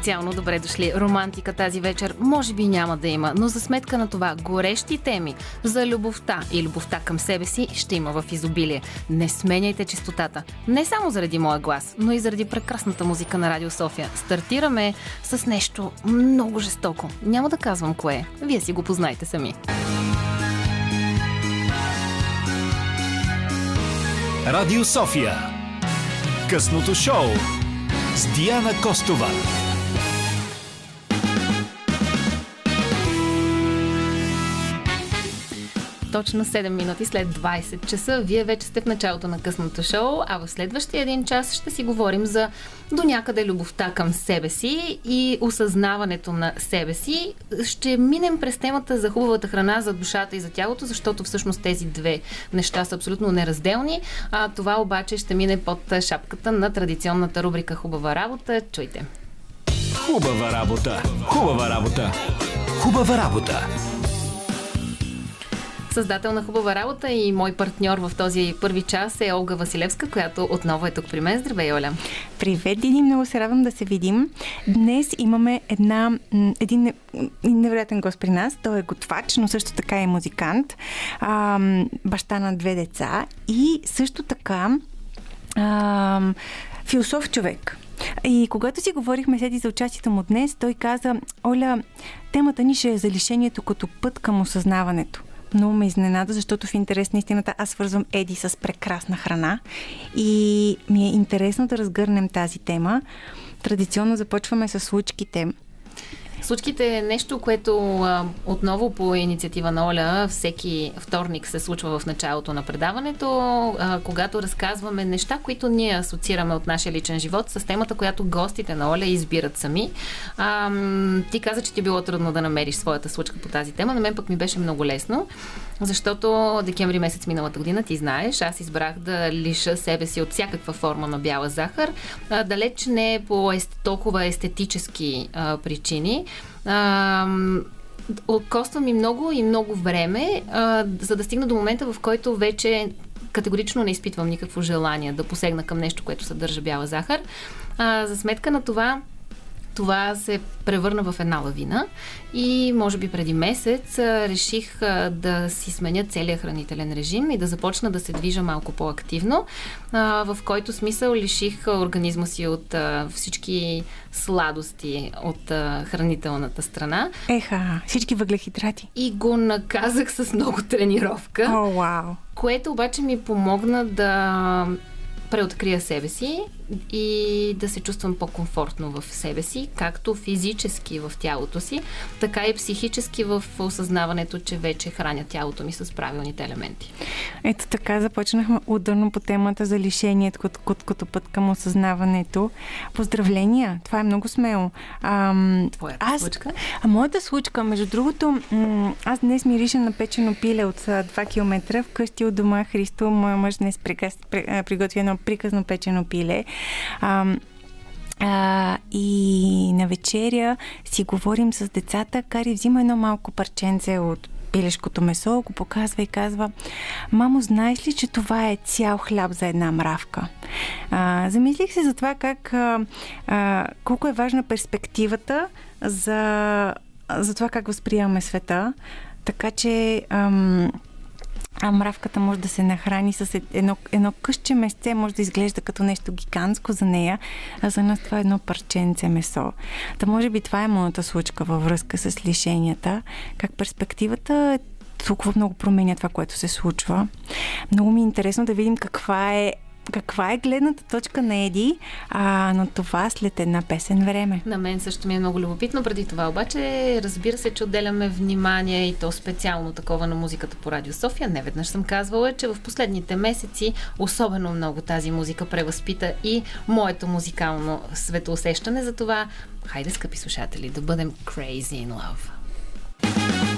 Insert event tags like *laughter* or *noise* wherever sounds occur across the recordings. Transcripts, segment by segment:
Специално добре дошли. Романтика тази вечер може би няма да има, но за сметка на това горещи теми за любовта и любовта към себе си ще има в изобилие. Не сменяйте чистотата. Не само заради моя глас, но и заради прекрасната музика на Радио София. Стартираме с нещо много жестоко. Няма да казвам кое. Вие си го познайте сами. Радио София. Късното шоу с Диана Костова. Точно 7 минути след 20 часа. Вие вече сте в началото на късното шоу, а в следващия един час ще си говорим за до някъде любовта към себе си и осъзнаването на себе си. Ще минем през темата за хубавата храна, за душата и за тялото, защото всъщност тези две неща са абсолютно неразделни. А това обаче ще мине под шапката на традиционната рубрика Хубава работа. Чуйте! Хубава работа! Хубава работа! Хубава работа! Създател на хубава работа и мой партньор в този първи час е Олга Василевска, която отново е тук при мен. Здравей, Оля! Привет, Дини! Много се радвам да се видим. Днес имаме една, един невероятен гост при нас. Той е готвач, но също така е музикант, а, баща на две деца и също така а, философ човек. И когато си говорихме седи за участието му днес, той каза, Оля, темата ни ще е за лишението като път към осъзнаването много ме изненада, защото в интерес на истината аз свързвам Еди с прекрасна храна и ми е интересно да разгърнем тази тема. Традиционно започваме с случките. Случките е нещо, което а, отново по инициатива на Оля всеки вторник се случва в началото на предаването, а, когато разказваме неща, които ние асоциираме от нашия личен живот с темата, която гостите на Оля избират сами. А, ти каза, че ти е било трудно да намериш своята случка по тази тема, на мен пък ми беше много лесно, защото декември месец миналата година, ти знаеш, аз избрах да лиша себе си от всякаква форма на бяла захар, а, далеч не по ест, толкова естетически а, причини, а, коства ми много и много време, а, за да стигна до момента, в който вече категорично не изпитвам никакво желание да посегна към нещо, което съдържа бяла захар. А, за сметка на това, това се превърна в една лавина и може би преди месец реших да си сменя целия хранителен режим и да започна да се движа малко по-активно, в който смисъл лиших организма си от всички сладости от хранителната страна. Еха, всички въглехидрати. И го наказах с много тренировка. О, oh, вау! Wow. Което обаче ми помогна да преоткрия себе си и да се чувствам по-комфортно в себе си, както физически в тялото си, така и психически в осъзнаването, че вече храня тялото ми с правилните елементи. Ето така започнахме ударно по темата за лишението като, като, път към осъзнаването. Поздравления! Това е много смело. Ам, Твоята аз, случка? А моята случка, между другото, м- аз днес мириша на печено пиле от 2 км. Вкъщи от дома Христо, моя мъж днес приготви едно приказно печено пиле. А, а, и на вечеря си говорим с децата, Кари взима едно малко парченце от пилешкото месо, го показва и казва Мамо, знаеш ли, че това е цял хляб за една мравка? А, замислих се за това как а, а, колко е важна перспективата за, за това как възприемаме света. Така че ам, а мравката може да се нахрани с едно, едно къще месце, може да изглежда като нещо гигантско за нея, а за нас това е едно парченце месо. Та може би това е моята случка във връзка с лишенията, как перспективата е толкова много променя това, което се случва. Много ми е интересно да видим каква е каква е гледната точка на Еди, а, но това след една песен време. На мен също ми е много любопитно. Преди това обаче, разбира се, че отделяме внимание и то специално такова на музиката по Радио София. Не веднъж съм казвала, че в последните месеци особено много тази музика превъзпита и моето музикално светоусещане. Затова, хайде, скъпи слушатели, да бъдем crazy in love.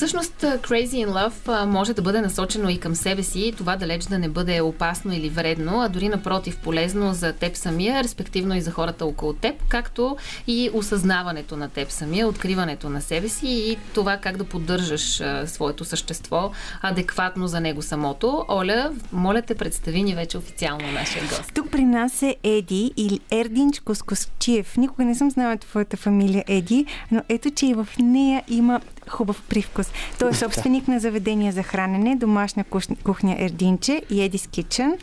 Всъщност Crazy in Love може да бъде насочено и към себе си, това далеч да не бъде опасно или вредно, а дори напротив полезно за теб самия, респективно и за хората около теб, както и осъзнаването на теб самия, откриването на себе си и това как да поддържаш своето същество адекватно за него самото. Оля, моля те, представи ни вече официално нашия гост. Тук при нас е Еди или Ердинч Коскосчиев. Никога не съм знала твоята фамилия Еди, но ето, че и в нея има хубав привкус. Той е собственик на заведение за хранене, домашна кухня Ердинче и Едис Кичън.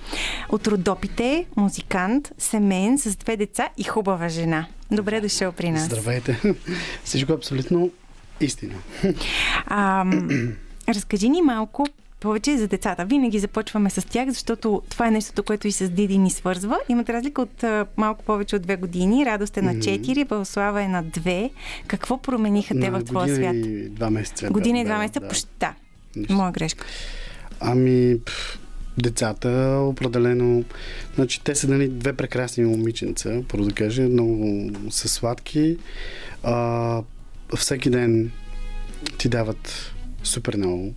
От Родопите, музикант, семейен, с две деца и хубава жена. Добре дошъл при нас. Здравейте. *laughs* Всичко е абсолютно истина. А, *clears throat* разкажи ни малко повече за децата. Винаги започваме с тях, защото това е нещото, което и с Диди ни свързва. Имат разлика от а, малко повече от две години. Радост е на 4, Бълслава е на 2. Какво промениха на те в твоя свят? Година и два месеца. Година и да, два да, месеца, да. почти да. Моя грешка. Ами, пф, децата определено... Значи, те са нали, две прекрасни момиченца, първо да кажа. Много са сладки. А, всеки ден ти дават супер много.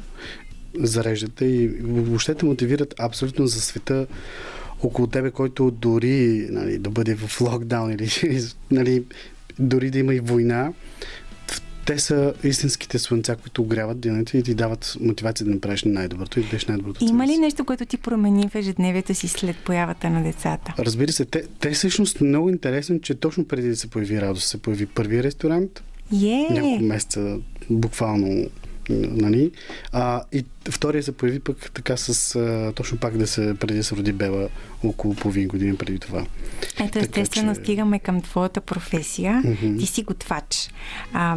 Зареждат те и въобще те мотивират абсолютно за света около тебе, който дори нали, да бъде в локдаун или *laughs* нали, дори да има и война, те са истинските слънца, които огряват дените и ти дават мотивация да направиш най-доброто и да дадеш най-доброто. от Има ли нещо, което ти промени в ежедневието си след появата на децата? Разбира се, те, те всъщност много интересно, че точно преди да се появи радост, се появи първи ресторант, Е, няколко месеца буквално нали? А, и втория се появи пък така с а, точно пак да се преди да се роди Бела около половин година преди това. ето естествено че- стигаме към твоята професия. Мгм. Ти си готвач. А,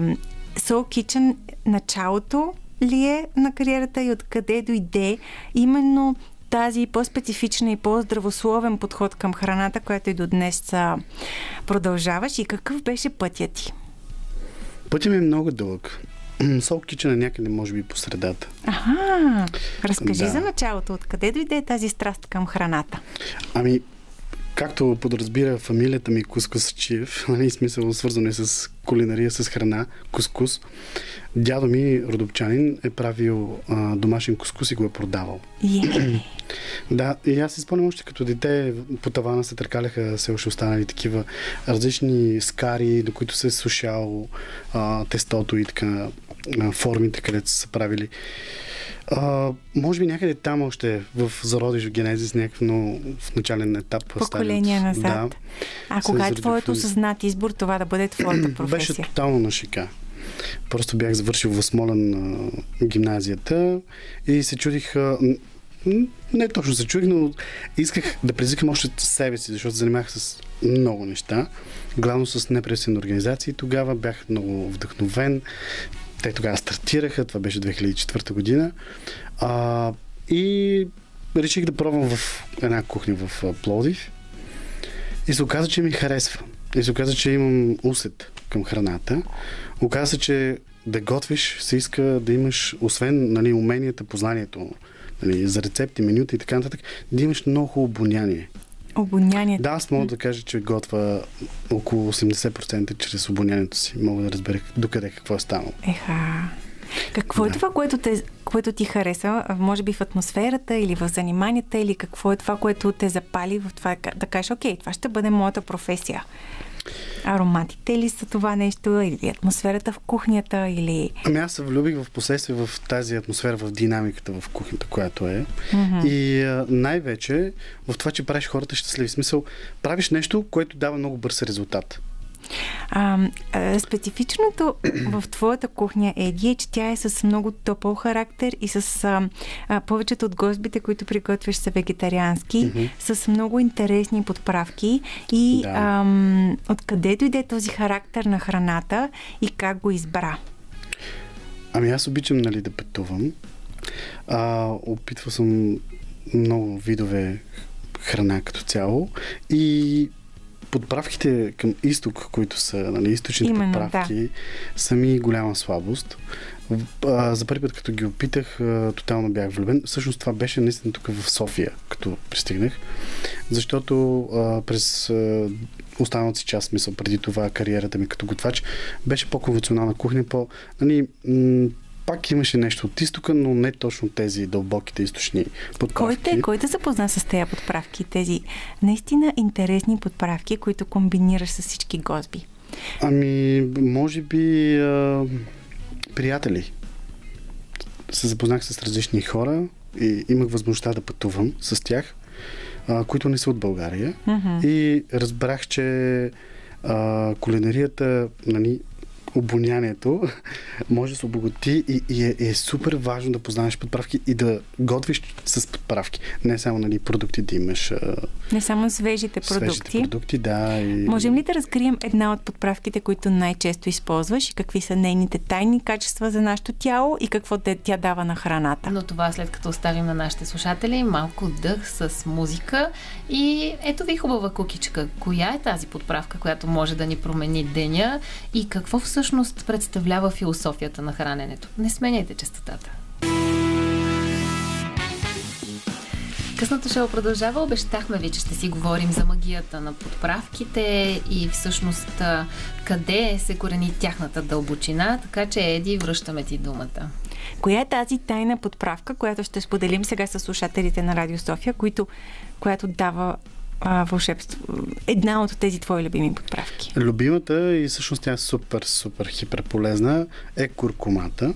Soul Kitchen началото ли е на кариерата и откъде дойде именно тази по-специфична и по-здравословен подход към храната, която и до днес продължаваш и какъв беше пътят ти? Пътя ми е много дълъг. Сол Кичен е някъде, може би, по средата. Ага, разкажи Да. за началото. Откъде дойде тази страст към храната? Ами, както подразбира фамилията ми Кускусчиев, *laughs* нали, смисъл свързано е с кулинария, с храна, кускус. Дядо ми, родопчанин, е правил а, домашен кускус и го е продавал. Е, *clears throat* Да, и аз си спомням още като дете по тавана се търкаляха все още останали такива различни скари, до които се е сушал а, тестото и така формите, където са се правили. А, може би някъде там още в зародиш в генезис някакво но в начален етап. поколения стадиото. назад. А се кога е твоето фон- осъзнат избор това да бъде твоята Беше професия? тотално на шика. Просто бях завършил в Смолен а, гимназията и се чудих. А, не точно се чудих, но исках да предизвикам още себе си, защото се занимавах с много неща. Главно с непресен организации. Тогава бях много вдъхновен. Те тогава стартираха, това беше 2004 година. А, и реших да пробвам в една кухня в а, Пловдив. И се оказа, че ми харесва. И се оказа, че имам усет към храната. Оказа че да готвиш се иска да имаш, освен нали, уменията, познанието нали, за рецепти, менюта и така нататък, да имаш много хубаво обоняние. Обонянието. Да, аз мога да кажа, че готва около 80% чрез обонянието си. Мога да разбера докъде какво е станало. Еха. Какво е Да. това, което, те, което ти хареса? Може би в атмосферата или в заниманията, или какво е това, което те запали в това да кажеш, окей, това ще бъде моята професия? Ароматите ли са това нещо, или атмосферата в кухнята, или... Ами аз се влюбих в последствие в тази атмосфера, в динамиката в кухнята, която е. Мгм. И най-вече в това, че правиш хората щастливи. В смисъл, правиш нещо, което дава много бърз резултат. А, а, специфичното в твоята кухня, Еди, е, че тя е с много топъл характер и с а, а, повечето от гостбите, които приготвяш са вегетариански, Мгм. с много интересни подправки. И Да. ам, откъде дойде този характер на храната и как го избра? Ами аз обичам нали, да пътувам. А, опитвал съм много видове храна като цяло и подправките към изток, които са нали, източните Именно, подправки, са ми голяма слабост. А, за първи път, като ги опитах, тотално бях влюбен. Всъщност това беше наистина тук в София, като пристигнах, защото а, през а, останалата си част, мисъл, преди това кариерата ми като готвач, беше по-конвенционална кухня, по, нали, м- пак имаше нещо от изтока, но не точно тези дълбоките източни подправки. Кой те, кой те запозна с тези подправки? Тези наистина интересни подправки, които комбинираш с всички госби? Ами, може би а, приятели. Се запознах с различни хора и имах възможността да пътувам с тях, а, които не са от България. Мгм. И разбрах, че а, кулинарията, нали, обонянието може да се обогати и, и, е, е супер важно да познаваш подправки и да готвиш с подправки. Не само нали, продукти да имаш а, Не само свежите продукти. свежите продукти, да. И... Можем ли да разкрием една от подправките, които най-често използваш и какви са нейните тайни качества за нашето тяло и какво те- тя дава на храната? Но това след като оставим на нашите слушатели малко дъх с музика. И ето ви хубава кукичка. Коя е тази подправка, която може да ни промени деня и какво всъщност представлява философията на храненето? Не сменяйте частотата. Късното шоу продължава. Обещахме ви, че ще си говорим за магията на подправките и всъщност къде се корени тяхната дълбочина. Така че, Еди, връщаме ти думата. Коя е тази тайна подправка, която ще споделим сега с слушателите на Радио София, които, която дава а, вълшебство? Една от тези твои любими подправки. Любимата и всъщност тя е супер, супер хиперполезна е куркумата.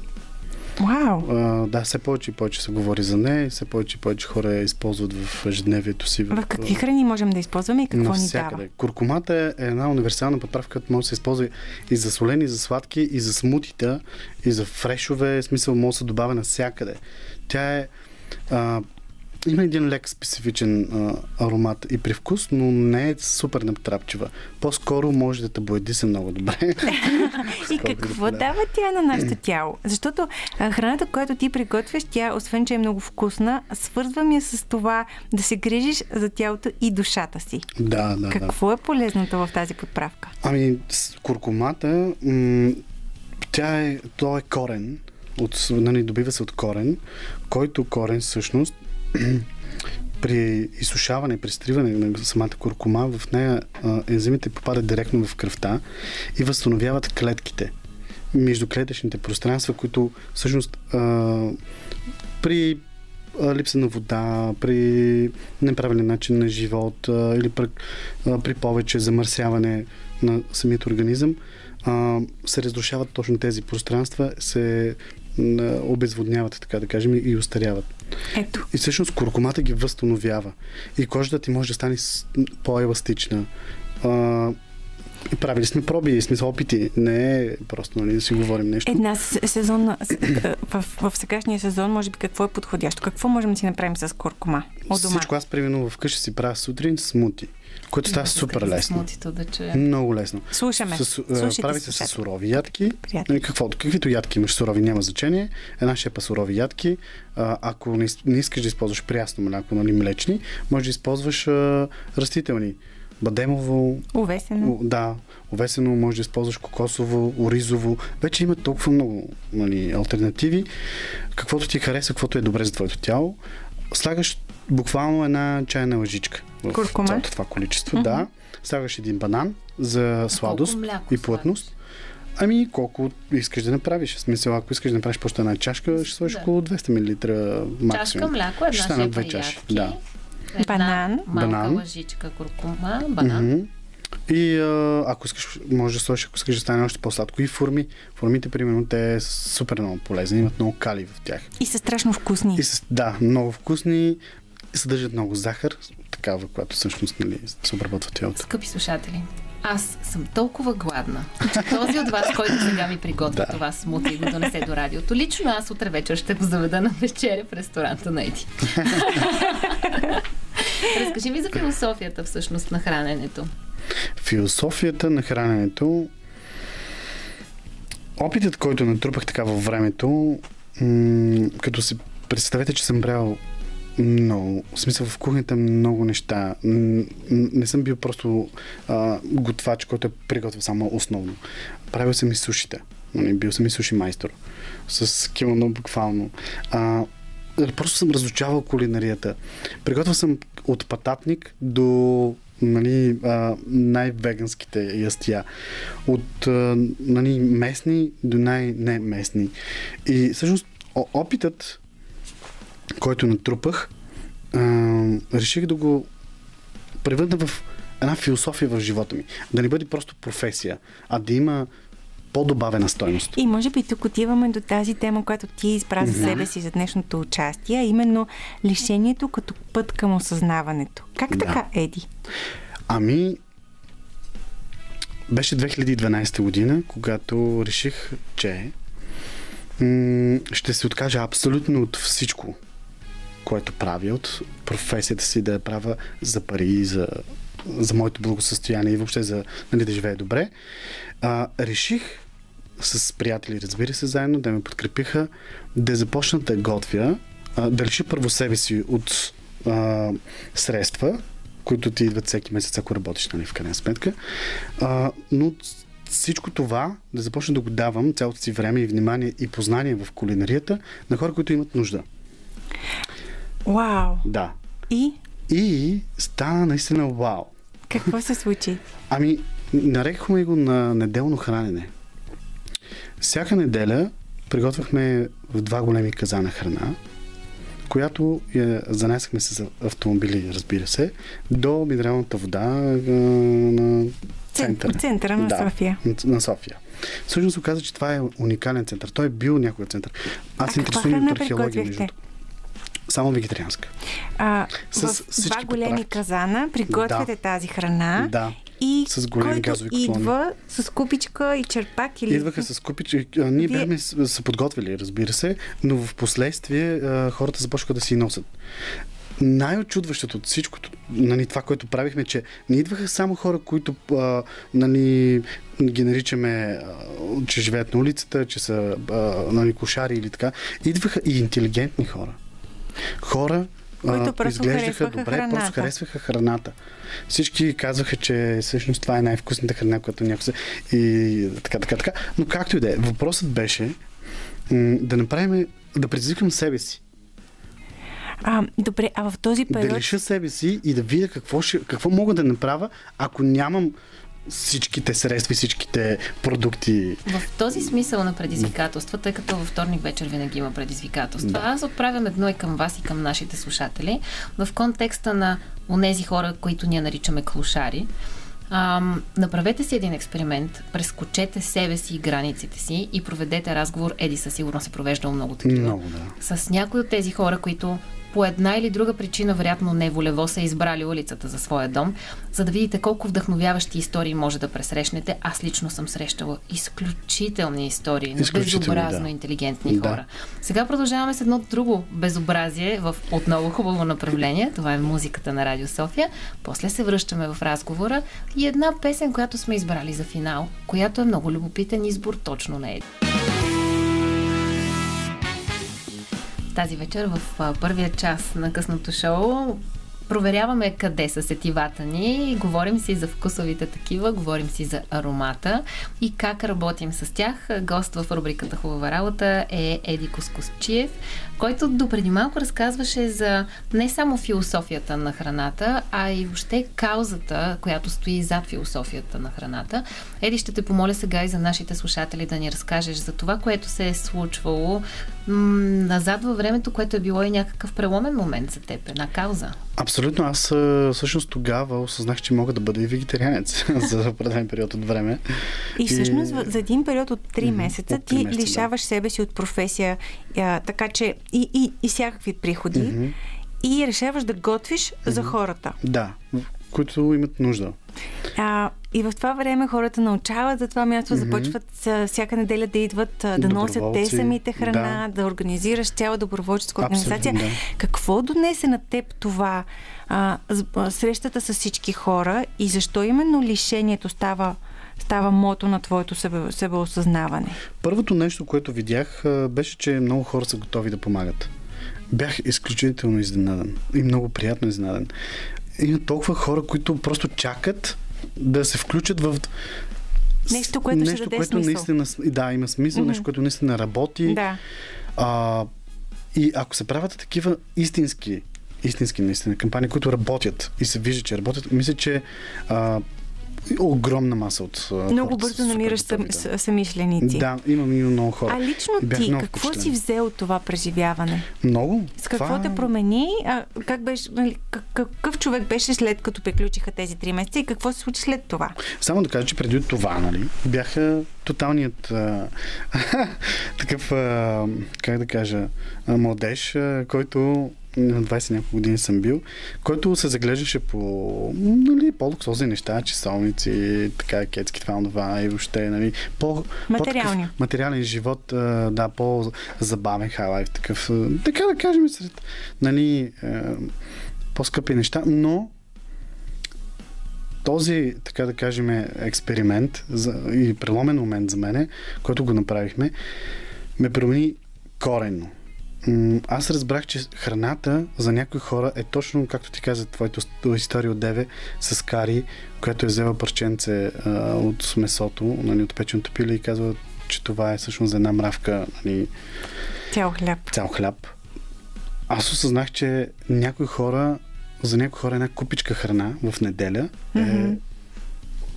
Вау! А, да, все повече и повече се говори за нея и все повече и повече хора я използват в ежедневието си. В какви храни можем да използваме и какво ни Навсякъде. дава? Куркумата е една универсална подправка, която може да се използва и за солени, и за сладки, и за смутита, и за фрешове. В смисъл може да се добавя навсякъде. Тя е... А, има един лек специфичен а, аромат и привкус, но не е супер натрапчива. По-скоро може да те боеди се много добре. *laughs* И какво дава тя на нашето тяло? Защото а, храната, която ти приготвяш, тя, освен че е много вкусна, свързва ми с това да се грижиш за тялото и душата си. Да, да, да. Какво е полезното в тази подправка? Ами, куркумата, м- тя е, то е корен, от, нали, добива се от корен, който корен всъщност при изсушаване, при стриване на самата куркума, в нея ензимите попадат директно в кръвта и възстановяват клетките междуклетъчните пространства, които всъщност при липса на вода, при неправилен начин на живот или при, повече замърсяване на самият организъм, се разрушават точно тези пространства, се обезводняват, така да кажем, и устаряват. Ето. И всъщност куркумата ги възстановява. И кожата ти може да стане по-еластична. А, и правили сме проби, смисъл опити. Не е просто нали, да си говорим нещо. Една сезонна, е, в, в сегашния сезон, може би какво е подходящо? Какво можем да си направим с куркума от дома? Всичко аз, примерно, вкъщи си правя сутрин смути, което става супер лесно. Да чуем. Много лесно. Слушаме. С, а, Слушайте, прави се с слушайте. сурови ядки. Приятно. Нали, Каквото, каквито ядки имаш сурови, няма значение. Една шепа сурови ядки. А, ако не, не искаш да използваш прясно мляко, нали, млечни, може да използваш а, растителни. Бадемово, Увесено. О, Да, овесено може да използваш кокосово, оризово. Вече има толкова много нали, альтернативи. Каквото ти хареса, каквото е добре за твоето тяло. Слагаш буквално една чайна лъжичка в Куркума? цялото това количество. Да. Слагаш един банан за сладост мляко и плътност. Ами, колко искаш да направиш. В смисъл, ако искаш да направиш просто една чашка, ще сложиш Да. около 200 мл максимум. Чашка мляко, една Ще станат две чаши. Да. Банан. малка Банан. лъжичка куркума, банан. Мгм. И а, ако искаш, може да сложиш, ако искаш да стане още по-сладко. И форми. Формите, примерно, те са супер много полезни, имат много кали в тях. И са страшно вкусни. И с, да, много вкусни, съдържат много захар, такава, която всъщност нали, се обработва тялото. Скъпи слушатели, аз съм толкова гладна, че този от вас, който сега ми приготвя Да. това смути и го донесе до радиото, лично аз утре вечер ще го заведа на вечеря в ресторанта на Еди. *laughs* Разкажи ми за философията всъщност на храненето. Философията на храненето, опитът, който натрупах така във времето, м- като си представете, че съм правил много, в смисъл в кухнята много неща. Не съм бил просто а, готвач, който е приготвил само основно. Правил съм и сушите. Нали, Бил съм и суши майстор. С кимоно буквално. А, просто съм разучавал кулинарията. Приготвил съм от пататник до нали, най-веганските ястия. От нали, местни до най-не местни. И всъщност опитът, който натрупах, а, реших да го превърна в една философия в живота ми. Да не бъде просто професия, а да има по-добавена стойност. И може би тук отиваме до тази тема, която ти избра за себе си за днешното участие, а именно лишението като път към осъзнаването. Как Да. така, Еди? Ами, беше 2012 година, когато реших, че м- ще се откажа абсолютно от всичко, което правя, от професията си да я правя за пари, за, за моето благосъстояние и въобще за нали, да живея добре. А, реших с приятели, разбира се, заедно, да ме подкрепиха, да започна да готвя, а, да реша първо себе си от а, средства, които ти идват всеки месец, ако работиш, нали, в крайна сметка. А, но всичко това да започна да го давам, цялото си време и внимание и познание в кулинарията на хора, които имат нужда. Вау! Да. И И стана наистина вау. какво се случи? Ами, нарекохме го на неделно хранене. Всяка неделя приготвяхме в два големи казана храна, която я занесахме с автомобили, разбира се, до минералната вода на центъра. Центъра на да, София. На София. Всъщност оказа, че това е уникален център. Той е бил някога център. Аз се интересувам от археология, между. Само вегетарианска. А, С в два големи поправки. казана приготвяте Да. тази храна Да. и С големи който газови котлони. идва с купичка и черпак или... Идваха с купички. а, Ние Вие- бяхме се подготвили, разбира се, но в последствие хората започнаха да си носят. Най-очудващото от всичкото, нали, това, което правихме, че не идваха само хора, които а, нали, ги наричаме, а, че живеят на улицата, че са а, нали, кошари или така. Идваха и интелигентни хора. Хора, Които просто изглеждаха добре, храната. просто харесваха храната. Всички казваха, че всъщност това е най-вкусната храна, която някой се... И така, така, така. Но както и да е, въпросът беше да направим, да предизвикам себе си. А, добре, а в този Да период... лиша себе си и да видя какво, ще, какво мога да направя, ако нямам всичките средства и всичките продукти. В този смисъл на предизвикателства, тъй като във вторник вечер винаги има предизвикателства, Да. аз отправям едно и към вас и към нашите слушатели в контекста на онези хора, които ние наричаме клошари. Ам, направете си един експеримент, прескочете себе си и границите си и проведете разговор. Еди със сигурно се провеждал много такива. Много, да. С някои от тези хора, които по една или друга причина, вероятно не волево, са избрали улицата за своя дом, за да видите колко вдъхновяващи истории може да пресрещнете. Аз лично съм срещала изключителни истории на безобразно да. интелигентни Да. хора. Сега продължаваме с едно друго безобразие в отново хубаво направление. Това е музиката на Радио София. После се връщаме в разговора и една песен, която сме избрали за финал, която е много любопитен избор точно на Еди. Тази вечер в първия час на късното шоу проверяваме къде са сетивата ни, говорим си за вкусовите такива, говорим си за аромата и как работим с тях. Гост в рубриката Хубава работа е Еди Коскосчиев, който допреди малко разказваше за не само философията на храната, а и въобще каузата, която стои зад философията на храната. Еди, ще те помоля сега и за нашите слушатели да ни разкажеш за това, което се е случвало м- назад във времето, което е било и някакъв преломен момент за теб, една кауза. Абсолютно. Аз всъщност тогава осъзнах, че мога да бъда и вегетарианец *laughs* за определен период от време. И всъщност в- за един период от 3 Мгм, месеца от три ти месеца, лишаваш себе си от професия, а, така че и, и, и всякакви приходи Мгм. и решаваш да готвиш за хората. Да, които имат нужда. А, и в това време хората научават за това място, започват а, всяка неделя да идват, а, да носят те самите храна, да, да. организираш цяла доброволческа организация. Абсолютно, да. Какво донесе на теб това, а, срещата с всички хора и защо именно лишението става, става мото на твоето себе, себеосъзнаване? Първото нещо, което видях, беше, че много хора са готови да помагат. Бях изключително изненадан и много приятно изненадан. Има толкова хора, които просто чакат да се включат в Нещо, което ще нещо, даде което смисъл. наистина, да, има смисъл, Мгм. нещо, което наистина работи. Да. А, и ако се правят такива истински истински наистина кампании, които работят и се вижда, че работят, мисля, че а, огромна маса от. Много бързо намираш сам, самишленици. Да, имам и много хора. А лично ти, какво си взел от това преживяване? Много. С какво това... те промени? А, как беше, нали, какъв човек беше след като приключиха тези три месеца и какво се случи след това? Само да кажа, че преди това, нали, бяха тоталният а, *laughs* такъв, а, как да кажа, младеж, а, който на 20 няколко години съм бил, който се заглеждаше по нали, по-луксозни неща, часовници, така, кетски, това, това и въобще, нали, по, Материални. по материален живот, да, по-забавен хайлайф, такъв, така да кажем, сред, нали, по-скъпи неща, но този, така да кажем, експеримент за, и преломен момент за мене, който го направихме, ме промени коренно аз разбрах, че храната за някои хора е точно, както ти каза, твоята история от Деве с Кари, която е взела парченце а, от месото, нали, от печеното пиле и казва, че това е всъщност една мравка. Нали, цял хляб. Цял хляб. Аз осъзнах, че някои хора, за някои хора една купичка храна в неделя mm-hmm.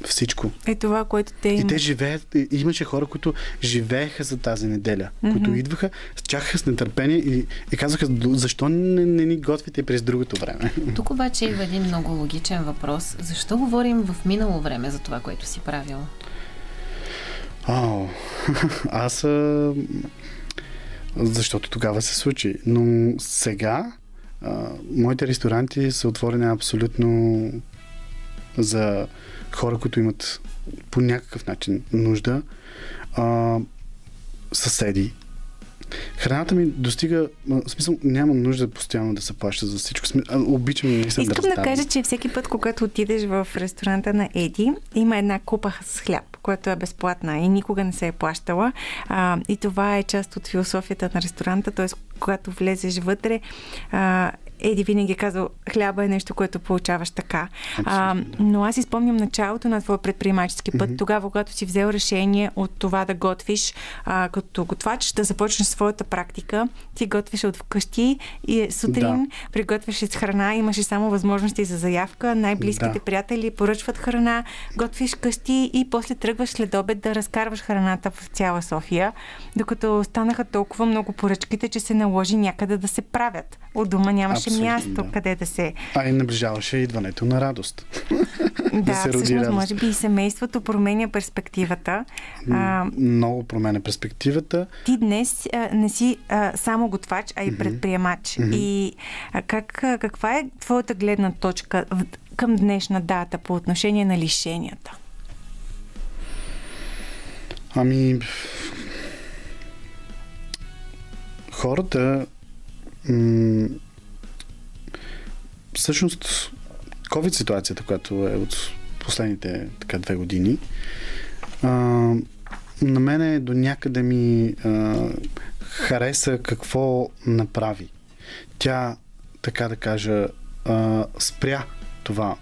Всичко. Е това, което те имат. И те живеят. Имаше хора, които живееха за тази неделя, mm-hmm. които идваха, чакаха с нетърпение и, и казаха, защо не, не ни готвите през другото време? *laughs* Тук обаче има един много логичен въпрос. Защо говорим в минало време за това, което си правил? О, *laughs* аз... А... Защото тогава се случи. Но сега а, моите ресторанти са отворени абсолютно за хора, които имат по някакъв начин нужда, а, съседи. Храната ми достига, в смисъл нямам нужда постоянно да се плаща за всичко. Обичам наистина Искам да, да кажа, че всеки път, когато отидеш в ресторанта на Еди, има една купа с хляб, която е безплатна и никога не се е плащала. А, и това е част от философията на ресторанта, т.е. когато влезеш вътре, а, Еди винаги е казал, хляба е нещо, което получаваш така. А, но аз изпомням началото на твоя предприемачески път, mm-hmm. тогава, когато си взел решение от това да готвиш а, като готвач, да започнеш своята практика. Ти готвиш от вкъщи и сутрин да. приготвяш с храна, имаше само възможности за заявка, най-близките да. приятели поръчват храна, готвиш къщи и после тръгваш след обед да разкарваш храната в цяла София, докато станаха толкова много поръчките, че се наложи някъде да се правят. От дома нямаше Абсолютно, място, да. къде да се... А и наближаваше идването на радост. да, *laughs* да се всъщност, радост. може би и семейството променя перспективата. А, Много променя перспективата. Ти днес а, не си а, само готвач, а и предприемач. Mm-hmm. И а, как, а, каква е твоята гледна точка към днешна дата по отношение на лишенията? Ами, хората м- всъщност COVID ситуацията, която е от последните така две години, а, на мене до някъде ми а, хареса какво направи. Тя, така да кажа, а, спря това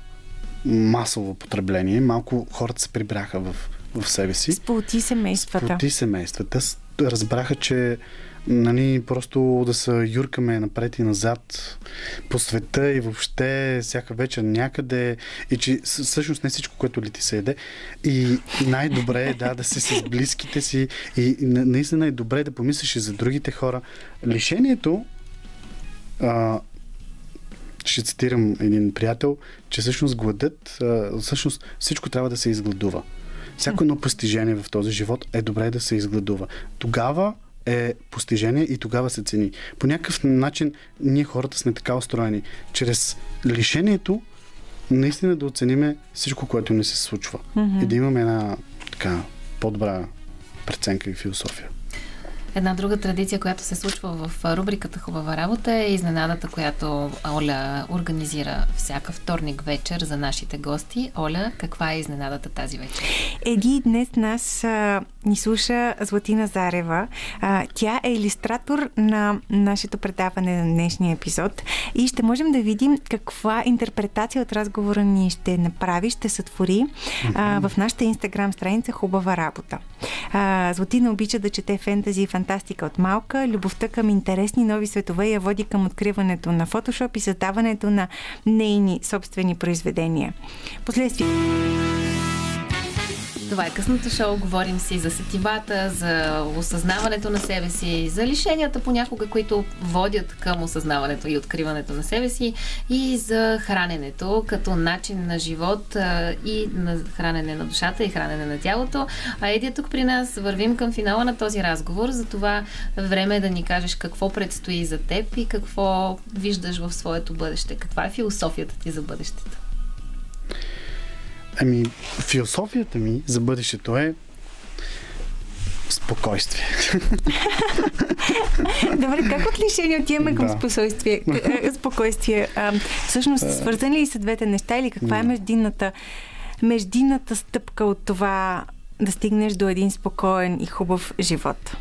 масово потребление. Малко хората се прибраха в, в себе си. Сполти семействата. Сполти семействата. Разбраха, че нали, просто да се юркаме напред и назад по света и въобще всяка вечер някъде и че всъщност не всичко, което ли ти се еде и най-добре е да, да си с близките си и наистина е добре да помислиш и за другите хора. Лишението а, ще цитирам един приятел, че всъщност гладът, а, всъщност всичко трябва да се изгладува. Всяко едно постижение в този живот е добре да се изгладува. Тогава е постижение и тогава се цени. По някакъв начин ние хората сме така устроени. Чрез лишението наистина да оцениме всичко, което ни се случва. Mm-hmm. И да имаме една така по-добра преценка и философия. Една друга традиция, която се случва в рубриката Хубава работа е изненадата, която Оля организира всяка вторник вечер за нашите гости. Оля, каква е изненадата тази вечер? Еди днес нас а, ни слуша Златина Зарева. А, тя е иллюстратор на нашето предаване на днешния епизод и ще можем да видим каква интерпретация от разговора ни ще направи, ще сътвори а, в нашата инстаграм страница Хубава работа. А, Златина обича да чете фентази и фантастика от малка. Любовта към интересни нови светове я води към откриването на фотошоп и създаването на нейни собствени произведения. Последствие. Това е късното шоу. Говорим си за сетивата, за осъзнаването на себе си, за лишенията понякога, които водят към осъзнаването и откриването на себе си и за храненето като начин на живот и на хранене на душата и хранене на тялото. А Еди е тук при нас. Вървим към финала на този разговор. За това време е да ни кажеш какво предстои за теб и какво виждаш в своето бъдеще. Каква е философията ти за бъдещето? Ами, философията ми за бъдещето е спокойствие. *laughs* Добре, как от лишение отиваме към Да. спокойствие? Е, спокойствие. А, всъщност, свързани ли са двете неща или каква е междинната, междинната стъпка от това да стигнеш до един спокоен и хубав живот?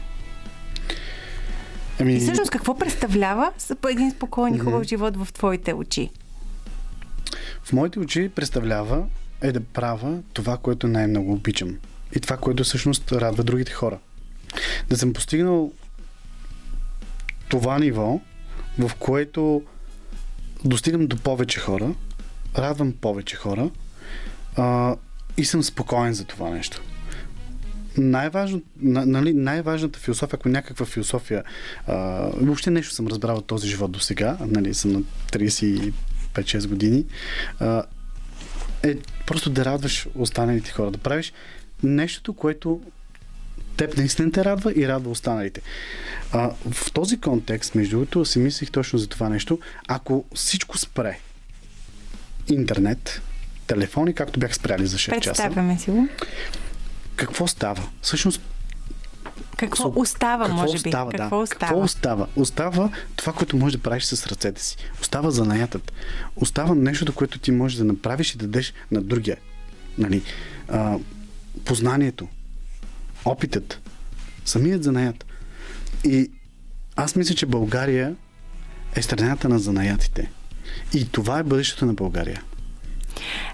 Ами, И всъщност какво представлява един спокоен и хубав живот в твоите очи? в моите очи представлява е да правя това, което най-много обичам. И това, което всъщност радва другите хора. Да съм постигнал това ниво, в което достигам до повече хора, радвам повече хора а, и съм спокоен за това нещо. Най-важно, на- нали, най-важната философия, ако някаква философия, а, въобще нещо съм разбрал от този живот до сега, нали, съм на 35-6 години, а, е просто да радваш останалите хора, да правиш нещото, което теб наистина те радва и радва останалите. А, в този контекст, между другото, си мислих точно за това нещо. Ако всичко спре, интернет, телефони, както бях спряли за 6 часа, Представяме си го. какво става? Всъщност, Какво Со- остава, какво може би? остава, какво да. остава? Какво остава? Остава това, което можеш да правиш с ръцете си. Остава занаятът. Остава нещото, което ти можеш да направиш и да дадеш на другия. Нали? А, познанието, опитът, самият занаят. И аз мисля, че България е страната на занаятите. И това е бъдещето на България.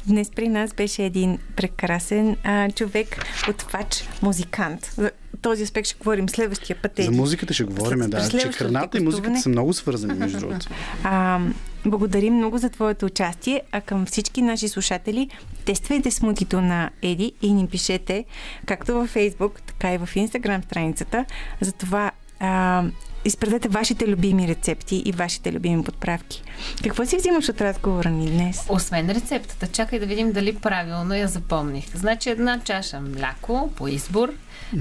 Днес при нас беше един прекрасен а, човек, отвач, музикант. За този аспект ще говорим следващия път. За Еди. музиката ще говорим, След- да. Че храната и музиката са много свързани, между *laughs* другото. А, благодарим много за твоето участие, а към всички наши слушатели, тествайте смутито на Еди и ни пишете както във Фейсбук, така и в Инстаграм страницата. Затова а, изпратете вашите любими рецепти и вашите любими подправки. Какво си взимаш от разговора ни днес? Освен рецептата, чакай да видим дали правилно я запомних. Значи една чаша мляко по избор,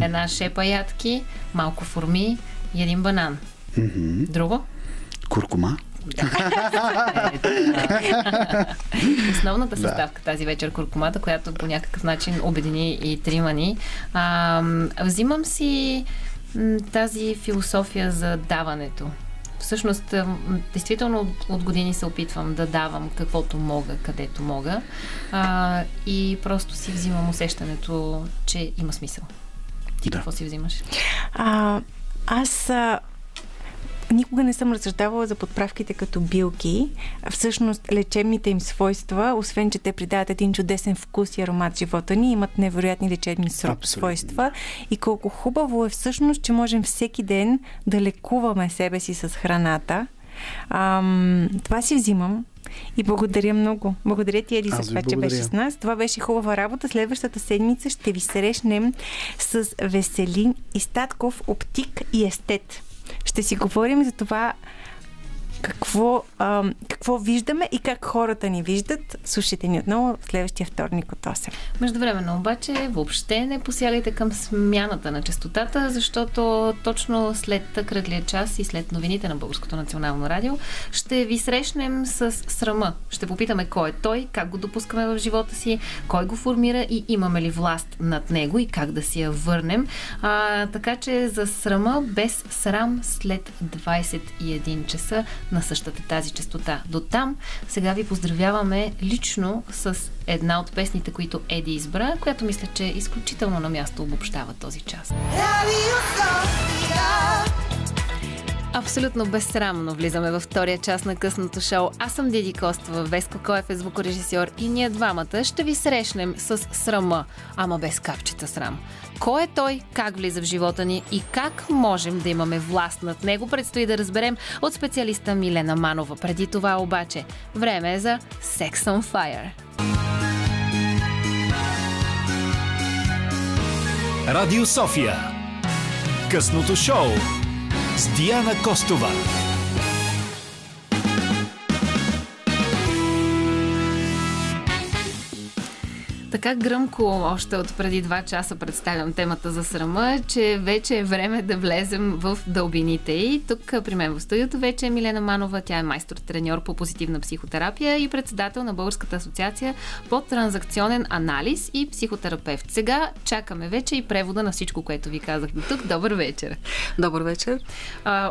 една шепа ядки, малко форми и един банан. Мгм. Друго? Куркума. *laughs* Основната Да. съставка тази вечер куркумата, която по някакъв начин обедини и трима ни. А, взимам си тази философия за даването. Всъщност, действително от, от години се опитвам да давам каквото мога, където мога. А, и просто си взимам усещането, че има смисъл. Ти Да. какво си взимаш? А, аз а, никога не съм разсъждавала за подправките като билки. Всъщност, лечебните им свойства, освен че те придават един чудесен вкус и аромат живота ни, имат невероятни лечебни Абсолютно. свойства. И колко хубаво е всъщност, че можем всеки ден да лекуваме себе си с храната. Ам, това си взимам. И благодаря много. Благодаря ти, Еди, за това, че беше с нас. Това беше хубава работа. Следващата седмица ще ви срещнем с Веселин Истатков, оптик и естет. Ще си говорим за това какво, ам, какво виждаме и как хората ни виждат. Слушайте ни отново в следващия вторник от 8. Междувременно обаче въобще не посягайте към смяната на частотата, защото точно след кръглия час и след новините на Българското национално радио ще ви срещнем с срама. Ще попитаме кой е той, как го допускаме в живота си, кой го формира и имаме ли власт над него и как да си я върнем. А, така че за срама без срам след 21 часа на същата тази частота. До там сега ви поздравяваме лично с една от песните, които Еди избра, която мисля, че изключително на място обобщава този час. Radio Sofia. Абсолютно безсрамно влизаме във втория част на късното шоу. Аз съм Диди Костова, Веско Коев е звукорежисьор и ние двамата ще ви срещнем с срама, ама без капчета срам. Кой е той, как влиза в живота ни и как можем да имаме власт над него, предстои да разберем от специалиста Милена Манова. Преди това обаче, време е за Sex on Fire. Радио София. Късното шоу с Диана Костова. Така гръмко, още от преди два часа представям темата за срама, че вече е време да влезем в дълбините. И тук при мен в студиото вече е Милена Манова. Тя е майстор-треньор по позитивна психотерапия и председател на Българската асоциация по транзакционен анализ и психотерапевт. Сега чакаме вече и превода на всичко, което ви казах до тук. Добър вечер! Добър вечер!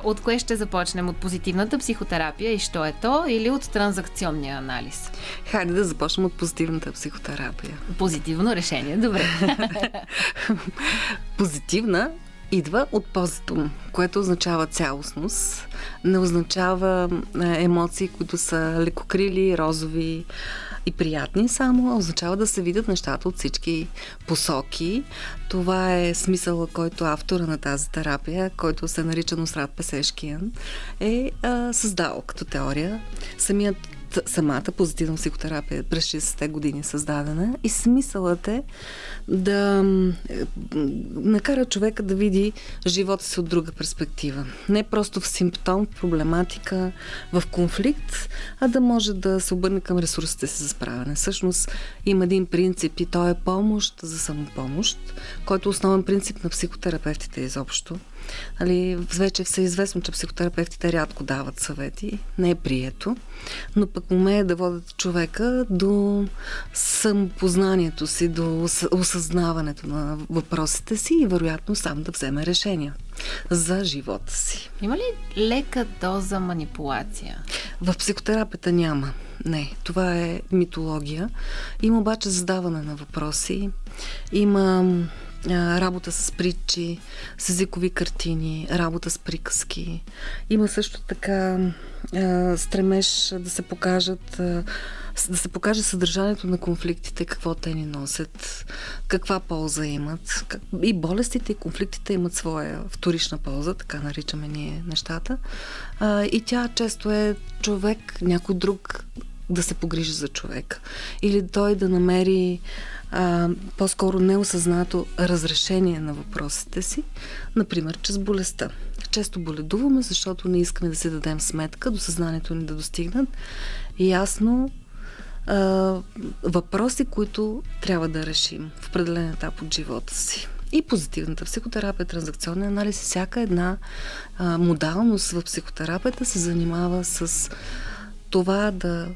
От кое ще започнем? От позитивната психотерапия и що е то? Или от транзакционния анализ? Хайде да започнем от позитивната психотерапия. Позитивно решение, добре. *laughs* Позитивна идва от позитум, което означава цялостност, не означава емоции, които са лекокрили, розови и приятни, само означава да се видят нещата от всички посоки. Това е смисъла, който автора на тази терапия, който се нарича Носрат Песешкиян, е а, създал като теория. Самият самата позитивна психотерапия през 60-те години създадена и смисълът е да накара човека да види живота си от друга перспектива. Не просто в симптом, в проблематика, в конфликт, а да може да се обърне към ресурсите си за справяне. Всъщност има един принцип и то е помощ за самопомощ, който е основен принцип на психотерапевтите изобщо. Али, вече все известно, че психотерапевтите рядко дават съвети, не е прието, но пък умеят да водят човека до самопознанието си, до осъзнаването на въпросите си и вероятно сам да вземе решения за живота си. Има ли лека доза манипулация? В психотерапията няма. Не, това е митология. Има обаче задаване на въпроси. Има работа с притчи, с езикови картини, работа с приказки. Има също така стремеж да се покажат да се покаже съдържанието на конфликтите, какво те ни носят, каква полза имат. И болестите и конфликтите имат своя вторична полза, така наричаме ние нещата. И тя често е човек, някой друг да се погрижи за човек. Или той да намери а, по-скоро неосъзнато разрешение на въпросите си, например, чрез болестта. Често боледуваме, защото не искаме да си дадем сметка, до съзнанието ни да достигнат ясно а, въпроси, които трябва да решим в определен етап от живота си. И позитивната психотерапия, транзакционен анализ, всяка една а, модалност в психотерапията се занимава с това да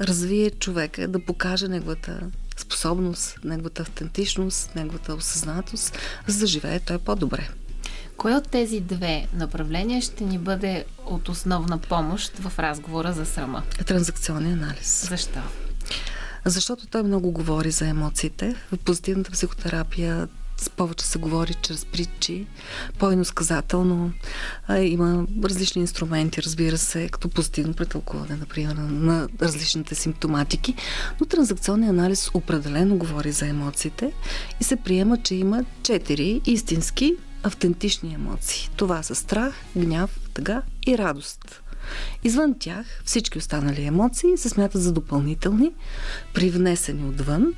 развие човека, да покаже неговата способност, неговата автентичност, неговата осъзнатост, за да живее той по-добре. Кое от тези две направления ще ни бъде от основна помощ в разговора за срама? Транзакционен анализ. Защо? Защото той много говори за емоциите. В позитивната психотерапия повече се говори чрез притчи, по-иносказателно. Има различни инструменти, разбира се, като позитивно претълкуване, например, на различните симптоматики, но транзакционният анализ определено говори за емоциите и се приема, че има четири истински автентични емоции. Това са страх, гняв, тъга и радост. Извън тях всички останали емоции се смятат за допълнителни, привнесени отвън,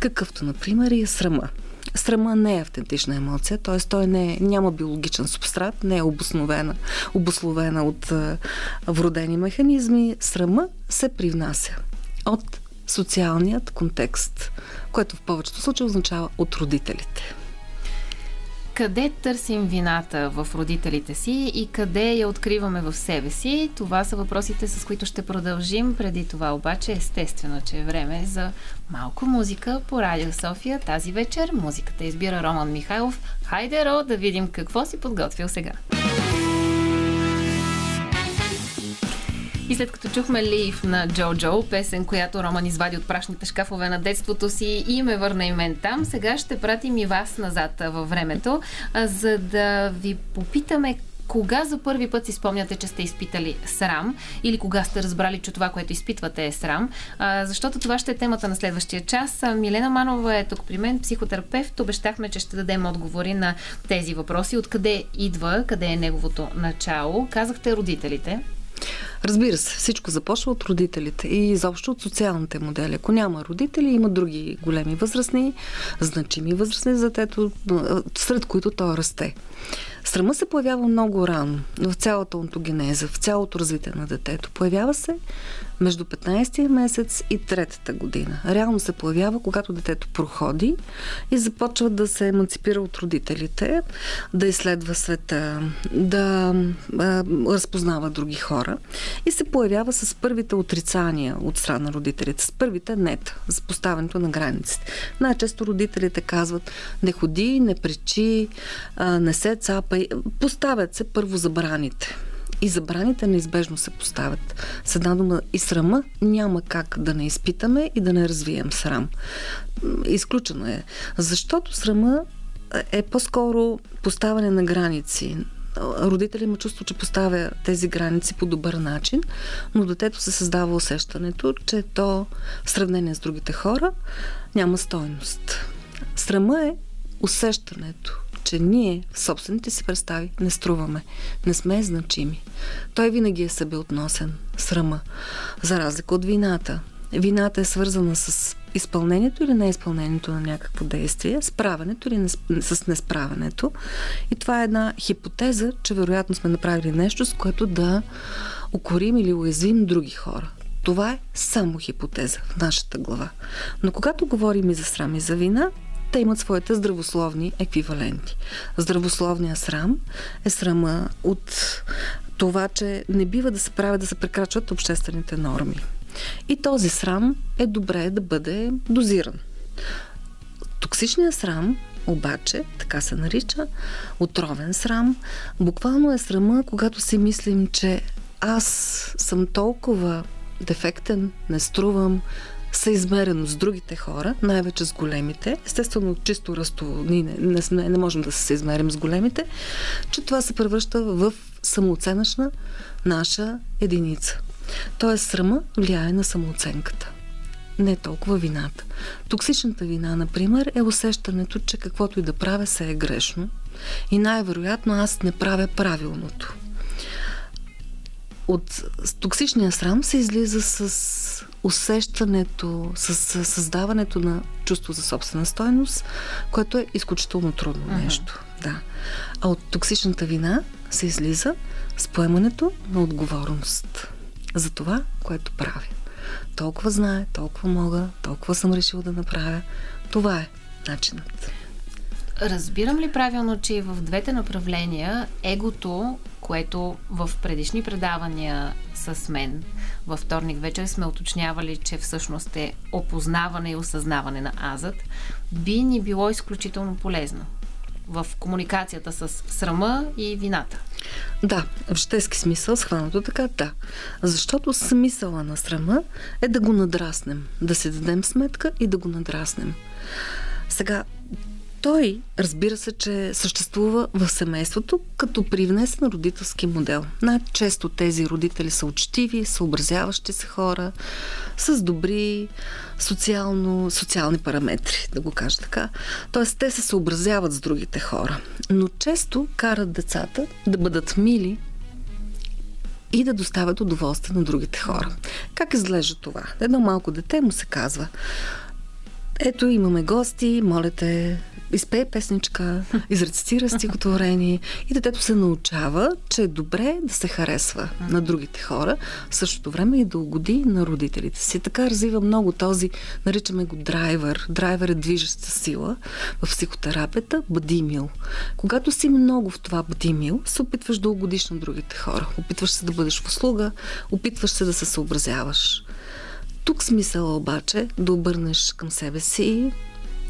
какъвто, например, и е срама. Срама не е автентична емоция, т.е. той не е, няма биологичен субстрат, не е обосновена, обословена от а, вродени механизми. Срама се привнася от социалният контекст, което в повечето случаи означава от родителите. Къде търсим вината в родителите си и къде я откриваме в себе си? Това са въпросите, с които ще продължим. Преди това обаче, естествено, че е време за малко музика по Радио София тази вечер. Музиката избира Роман Михайлов. Хайде, Ро, да видим какво си подготвил сега. И след като чухме Лив на Джо Джо, песен, която Роман извади от прашните шкафове на детството си и ме върна и мен там, сега ще пратим и вас назад във времето, за да ви попитаме кога за първи път си спомняте, че сте изпитали срам или кога сте разбрали, че това, което изпитвате е срам? А, защото това ще е темата на следващия час. Милена Манова е тук при мен, психотерапевт. Обещахме, че ще дадем отговори на тези въпроси. Откъде идва, къде е неговото начало? Казахте родителите. Разбира се, всичко започва от родителите и изобщо от социалните модели. Ако няма родители, има други големи възрастни, значими възрастни за детето, сред които той расте. Срама се появява много рано, в цялата онтогенеза, в цялото развитие на детето. Появява се между 15 месец и третата година. Реално се появява, когато детето проходи и започва да се емансипира от родителите, да изследва света, да а, разпознава други хора и се появява с първите отрицания от страна на родителите, с първите нет за поставянето на границите. Най-често родителите казват не ходи, не пречи, не се цапай. Поставят се първо забраните и забраните неизбежно се поставят. С една дума и срама няма как да не изпитаме и да не развием срам. Изключено е. Защото срама е по-скоро поставяне на граници. Родителя има чувство, че поставя тези граници по добър начин, но детето се създава усещането, че то в сравнение с другите хора няма стойност. Срама е усещането, че ние в собствените си представи не струваме, не сме значими. Той винаги е себеотносен, срама, за разлика от вината. Вината е свързана с изпълнението или неизпълнението на някакво действие, справенето или с несправенето. И това е една хипотеза, че вероятно сме направили нещо, с което да укорим или уязвим други хора. Това е само хипотеза в нашата глава. Но когато говорим и за срам и за вина, те имат своите здравословни еквиваленти. Здравословният срам е срама от това, че не бива да се правят да се прекрачват обществените норми. И този срам е добре да бъде дозиран. Токсичният срам обаче, така се нарича, отровен срам, буквално е срама, когато си мислим, че аз съм толкова дефектен, не струвам, съизмерено с другите хора, най-вече с големите. Естествено, чисто ръстово ние не, не, не, не можем да се съизмерим с големите, че това се превръща в самооценъчна наша единица. Тоест, срама влияе на самооценката. Не толкова вината. Токсичната вина, например, е усещането, че каквото и да правя се е грешно и най-вероятно аз не правя правилното. От токсичния срам се излиза с усещането, с, създаването на чувство за собствена стойност, което е изключително трудно uh-huh. нещо. Да. А от токсичната вина се излиза с поемането на отговорност за това, което правя. Толкова знае, толкова мога, толкова съм решил да направя. Това е начинът. Разбирам ли правилно, че в двете направления егото, което в предишни предавания с мен във вторник вечер сме уточнявали, че всъщност е опознаване и осъзнаване на азът, би ни било изключително полезно в комуникацията с срама и вината. Да, в житейски смисъл, схванато така, да. Защото смисъла на срама е да го надраснем, да си дадем сметка и да го надраснем. Сега, той, разбира се, че съществува в семейството като привнесен родителски модел. Най-често тези родители са учтиви, съобразяващи се хора, с добри социално, социални параметри, да го кажа така. Тоест, те се съобразяват с другите хора. Но често карат децата да бъдат мили и да доставят удоволствие на другите хора. Как изглежда това? Едно малко дете му се казва ето имаме гости, моля те изпее песничка, изрецитира стихотворение и детето се научава, че е добре да се харесва на другите хора, в същото време и да угоди на родителите си. Така развива много този, наричаме го драйвер. Драйвер е движеща сила в психотерапията, бъди мил. Когато си много в това бъди мил, се опитваш да угодиш на другите хора. Опитваш се да бъдеш в услуга, опитваш се да се съобразяваш. Тук смисъл обаче да обърнеш към себе си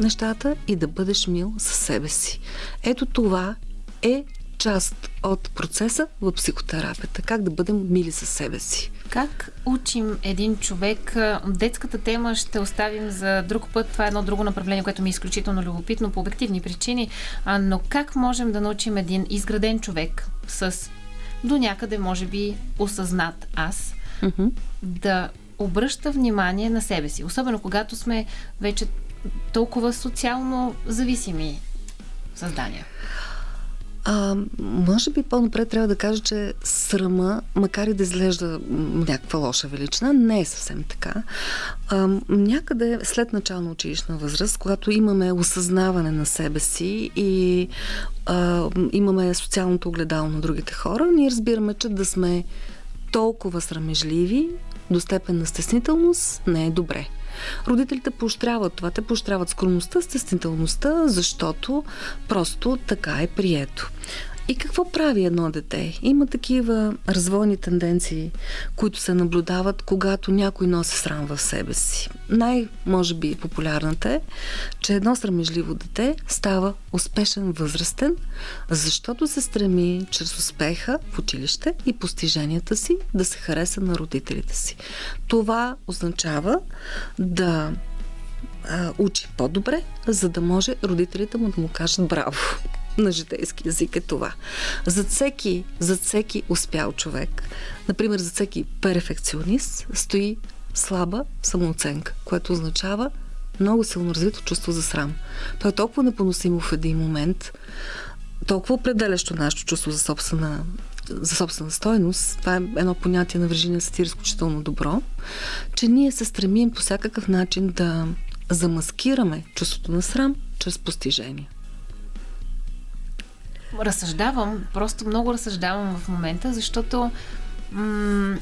нещата и да бъдеш мил със себе си. Ето това е част от процеса в психотерапията. Как да бъдем мили със себе си. Как учим един човек? Детската тема ще оставим за друг път. Това е едно друго направление, което ми е изключително любопитно по обективни причини. Но как можем да научим един изграден човек с до някъде, може би, осъзнат аз, mm-hmm. да обръща внимание на себе си. Особено когато сме вече толкова социално зависими създания. А, може би по-напред трябва да кажа, че срама, макар и да изглежда някаква лоша величина, не е съвсем така. А, някъде след начална училищна възраст, когато имаме осъзнаване на себе си и а, имаме социалното огледало на другите хора, ние разбираме, че да сме толкова срамежливи до степен на стеснителност не е добре. Родителите поощряват това. Те поощряват скромността, стеснителността, защото просто така е прието. И какво прави едно дете? Има такива развойни тенденции, които се наблюдават, когато някой носи срам в себе си. Най, може би, популярната е, че едно срамежливо дете става успешен възрастен, защото се стреми чрез успеха в училище и постиженията си да се хареса на родителите си. Това означава да а, учи по-добре, за да може родителите му да му кажат браво на житейски язик е това. За всеки, за всеки успял човек, например за всеки перфекционист, стои слаба самооценка, което означава много силно развито чувство за срам. То е толкова непоносимо в един момент, толкова определящо нашето чувство за собствена за собствена стойност, това е едно понятие на Виржиния Сатир изключително добро, че ние се стремим по всякакъв начин да замаскираме чувството на срам чрез постижение разсъждавам, просто много разсъждавам в момента, защото м-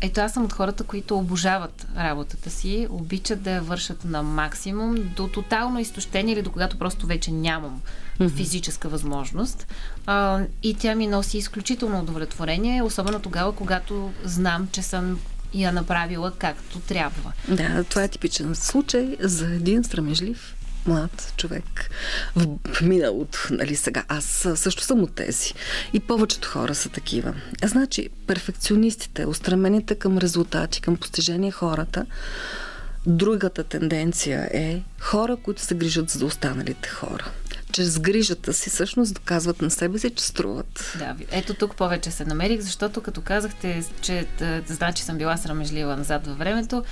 ето аз съм от хората, които обожават работата си, обичат да я вършат на максимум, до тотално изтощение или до когато просто вече нямам mm-hmm. физическа възможност. А, и тя ми носи изключително удовлетворение, особено тогава, когато знам, че съм я направила както трябва. Да, това е типичен случай за един срамежлив млад човек в миналото, нали сега. Аз също съм от тези. И повечето хора са такива. Значи, перфекционистите, устремените към резултати, към постижение хората, другата тенденция е хора, които се грижат за останалите хора чрез грижата си всъщност доказват на себе си, че струват. Да, ето тук повече се намерих, защото като казахте, че да, значи съм била срамежлива назад във времето,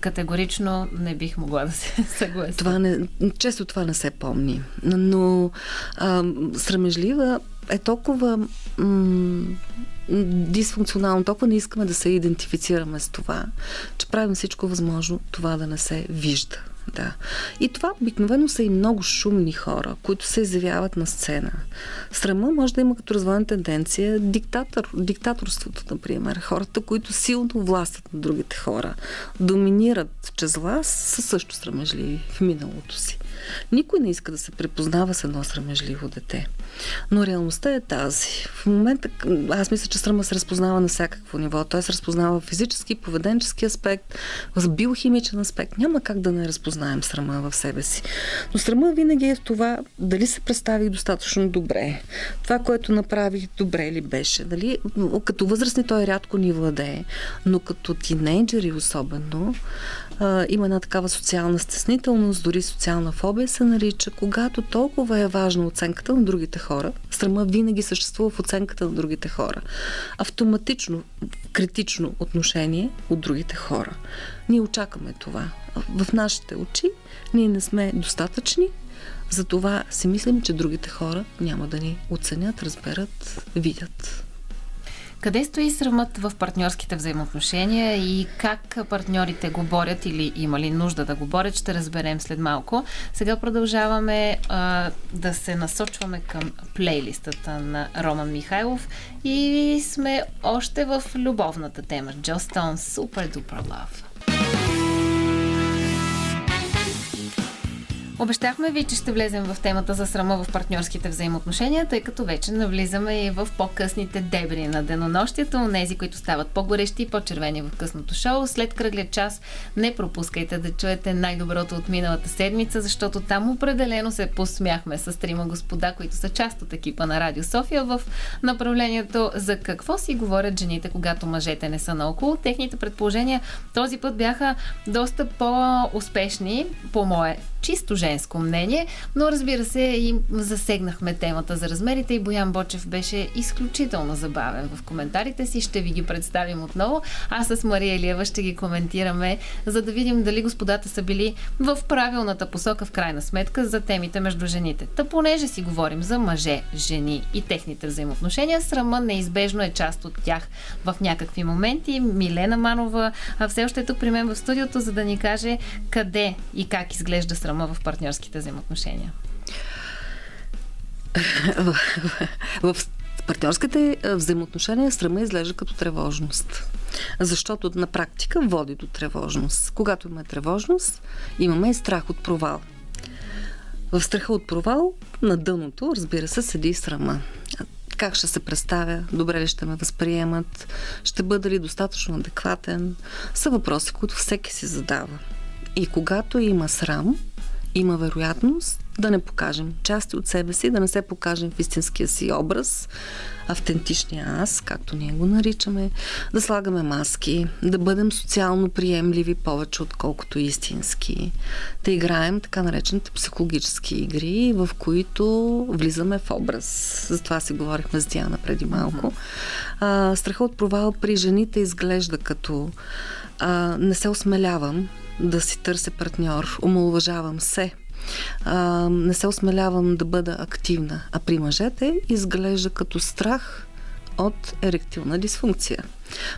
категорично не бих могла да се *laughs* съглася. Това не, често това не се помни. Но а, срамежлива е толкова м- дисфункционално, толкова не искаме да се идентифицираме с това, че правим всичко възможно това да не се вижда. Да. И това обикновено са и много шумни хора, които се изявяват на сцена. Срама може да има като развойна тенденция диктатор, диктаторството, например. Хората, които силно властват на другите хора, доминират чрез власт, са също срамежливи в миналото си. Никой не иска да се препознава с едно срамежливо дете. Но реалността е тази. В момента, аз мисля, че срама се разпознава на всякакво ниво. Той се разпознава в физически, поведенчески аспект, в биохимичен аспект. Няма как да не разпознаем срама в себе си. Но срама винаги е в това дали се представих достатъчно добре. Това, което направих, добре ли беше. Дали, като възрастни той рядко ни владее, но като тинейджери особено, а, има една такава социална стеснителност, дори социална фобия се нарича, когато толкова е важна оценката на другите хора. Срама винаги съществува в оценката на другите хора. Автоматично, критично отношение от другите хора. Ние очакваме това. В нашите очи ние не сме достатъчни, затова си мислим, че другите хора няма да ни оценят, разберат, видят. Къде стои срамът в партньорските взаимоотношения и как партньорите го борят или има ли нужда да го борят, ще разберем след малко. Сега продължаваме а, да се насочваме към плейлистата на Роман Михайлов и сме още в любовната тема. Джо Стоун, Super Duper Love. Обещахме ви, че ще влезем в темата за срама в партньорските взаимоотношения, тъй като вече навлизаме и в по-късните дебри на денонощието, нези, които стават по-горещи и по-червени в късното шоу. След кръглия час не пропускайте да чуете най-доброто от миналата седмица, защото там определено се посмяхме с трима господа, които са част от екипа на Радио София в направлението за какво си говорят жените, когато мъжете не са наоколо. Техните предположения този път бяха доста по-успешни, по мое чисто женско мнение, но разбира се и засегнахме темата за размерите и Боян Бочев беше изключително забавен в коментарите си. Ще ви ги представим отново. Аз с Мария Илиева ще ги коментираме, за да видим дали господата са били в правилната посока в крайна сметка за темите между жените. Та понеже си говорим за мъже, жени и техните взаимоотношения, срама неизбежно е част от тях в някакви моменти. Милена Манова все още е тук при мен в студиото, за да ни каже къде и как изглежда срама в партньорските взаимоотношения? в, в партньорските взаимоотношения срама изглежда като тревожност. Защото на практика води до тревожност. Когато имаме тревожност, имаме и страх от провал. В страха от провал, на дъното, разбира се, седи срама. Как ще се представя? Добре ли ще ме възприемат? Ще бъда ли достатъчно адекватен? Са въпроси, които всеки си задава. И когато има срам, има вероятност да не покажем части от себе си, да не се покажем в истинския си образ, автентичния аз, както ние го наричаме, да слагаме маски, да бъдем социално приемливи повече отколкото истински, да играем така наречените психологически игри, в които влизаме в образ. За това си говорихме с Диана преди малко. А, страха от провал при жените изглежда като а, не се осмелявам да си търся партньор, омалуважавам се, а, не се осмелявам да бъда активна. А при мъжете изглежда като страх от еректилна дисфункция.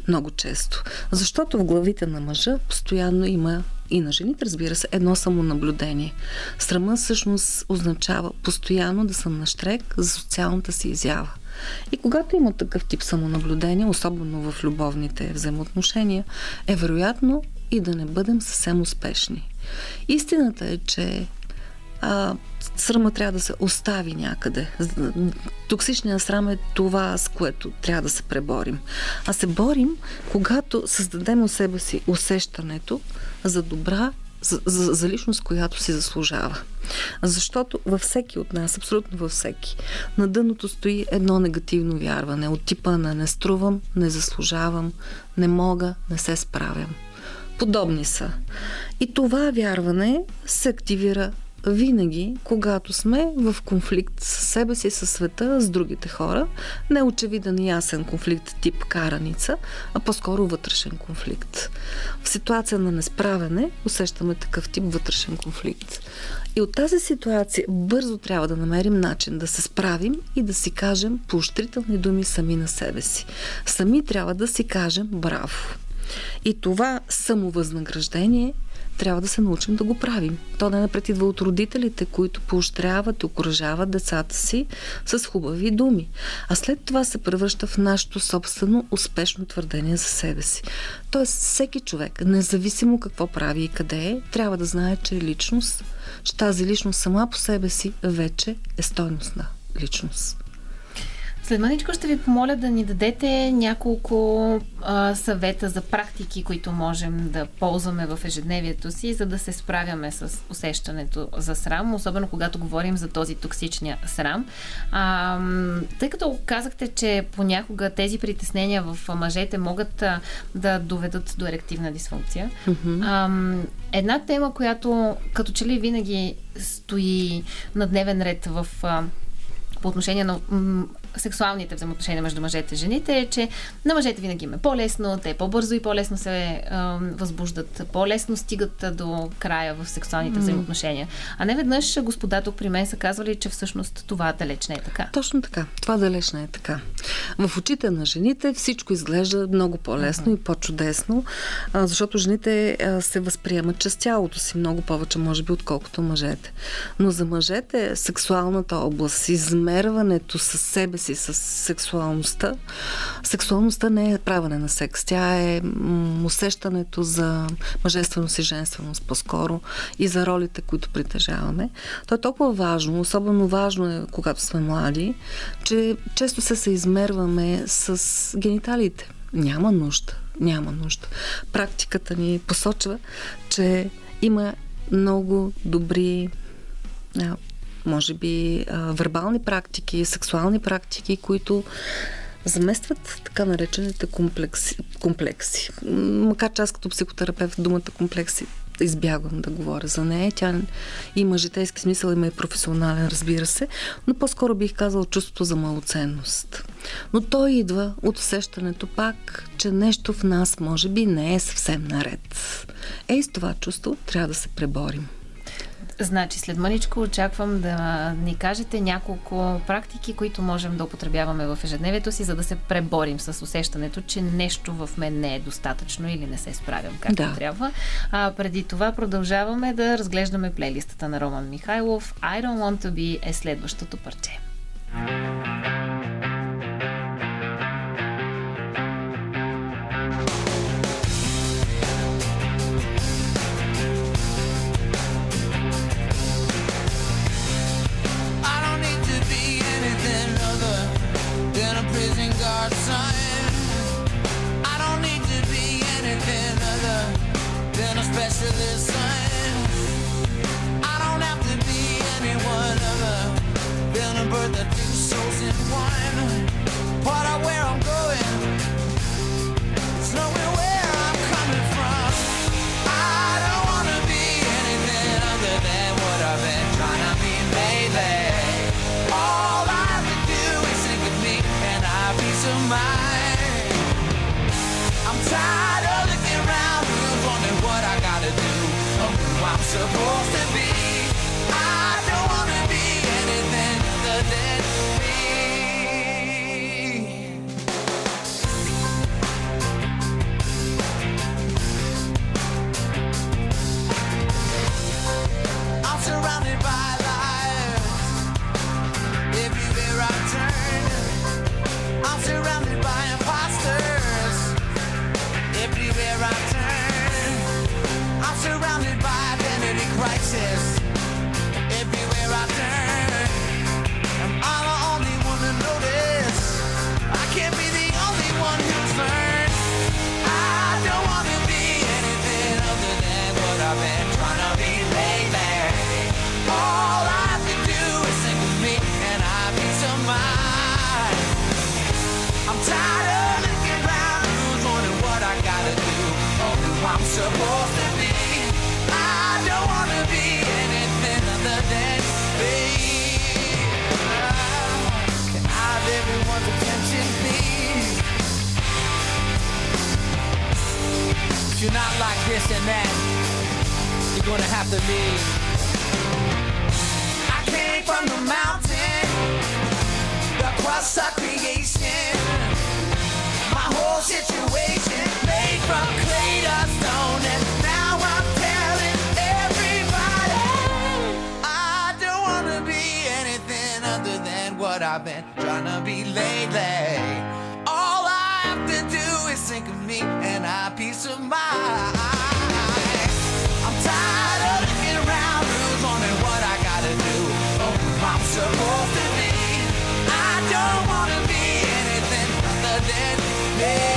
Много често. Защото в главите на мъжа постоянно има и на жените, разбира се, едно самонаблюдение. Срама всъщност означава постоянно да съм на штрек за социалната си изява. И когато има такъв тип самонаблюдение, особено в любовните взаимоотношения, е вероятно и да не бъдем съвсем успешни. Истината е, че а, срама трябва да се остави някъде. Токсичният срам е това, с което трябва да се преборим. А се борим, когато създадем у себе си усещането за добра за, за, за личност, която си заслужава. Защото във всеки от нас, абсолютно във всеки, на дъното стои едно негативно вярване от типа на не струвам, не заслужавам, не мога, не се справям. Подобни са. И това вярване се активира винаги, когато сме в конфликт с себе си, със света, с другите хора. Не очевиден ясен конфликт тип караница, а по-скоро вътрешен конфликт. В ситуация на несправене усещаме такъв тип вътрешен конфликт. И от тази ситуация бързо трябва да намерим начин да се справим и да си кажем поощрителни думи сами на себе си. Сами трябва да си кажем браво. И това самовъзнаграждение трябва да се научим да го правим. То да не предидва от родителите, които поощряват и окоръжават децата си с хубави думи. А след това се превръща в нашето собствено успешно твърдение за себе си. Тоест, всеки човек, независимо какво прави и къде е, трябва да знае, че е личност, че тази личност сама по себе си вече е стойностна личност. След маничко ще ви помоля да ни дадете няколко а, съвета за практики, които можем да ползваме в ежедневието си, за да се справяме с усещането за срам, особено когато говорим за този токсичния срам. А, тъй като казахте, че понякога тези притеснения в мъжете могат а, да доведат до ерективна дисфункция. Mm-hmm. А, една тема, която като че ли винаги стои на дневен ред в а, по отношение на м- сексуалните взаимоотношения между мъжете и жените е, че на мъжете винаги им е по-лесно, те по-бързо и по-лесно се а, възбуждат, по-лесно стигат до края в сексуалните mm. взаимоотношения. А не веднъж господа тук при мен са казвали, че всъщност това далеч не е така. Точно така. Това далеч не е така. В очите на жените всичко изглежда много по-лесно mm-hmm. и по-чудесно, защото жените се възприемат чрез тялото си много повече, може би, отколкото мъжете. Но за мъжете сексуалната област, измерването със себе си с сексуалността. Сексуалността не е правене на секс. Тя е усещането за мъжественост и женственост по-скоро и за ролите, които притежаваме. То е толкова важно, особено важно е, когато сме млади, че често се съизмерваме с гениталите. Няма нужда. Няма нужда. Практиката ни посочва, че има много добри може би вербални практики, сексуални практики, които заместват така наречените комплекси. комплекси. Макар че аз като психотерапевт думата комплекси избягвам да говоря за нея. Тя има житейски смисъл, има и професионален, разбира се, но по-скоро бих казал чувството за малоценност. Но то идва от усещането пак, че нещо в нас може би не е съвсем наред. Ей, с това чувство трябва да се преборим. Значи, след мъничко очаквам да ни кажете няколко практики, които можем да употребяваме в ежедневието си, за да се преборим с усещането, че нещо в мен не е достатъчно или не се справям както да. трябва. А преди това продължаваме да разглеждаме плейлистата на Роман Михайлов. I don't want to be е следващото парче. I don't need to be anything other than a. I don't have to be anyone other than a birth of two souls in one. Part of where I'm going, it's nowhere where I'm says this and that, you're gonna have to leave. I came from the mountain, the crust of creation. My whole situation made from clay to stone, and now I'm telling everybody I don't wanna be anything other than what I've been trying to be lately think of me and I peace of mind. I'm tired of looking around, rules wondering what I gotta do, oh, or who I'm supposed to be. I don't wanna be anything other than me.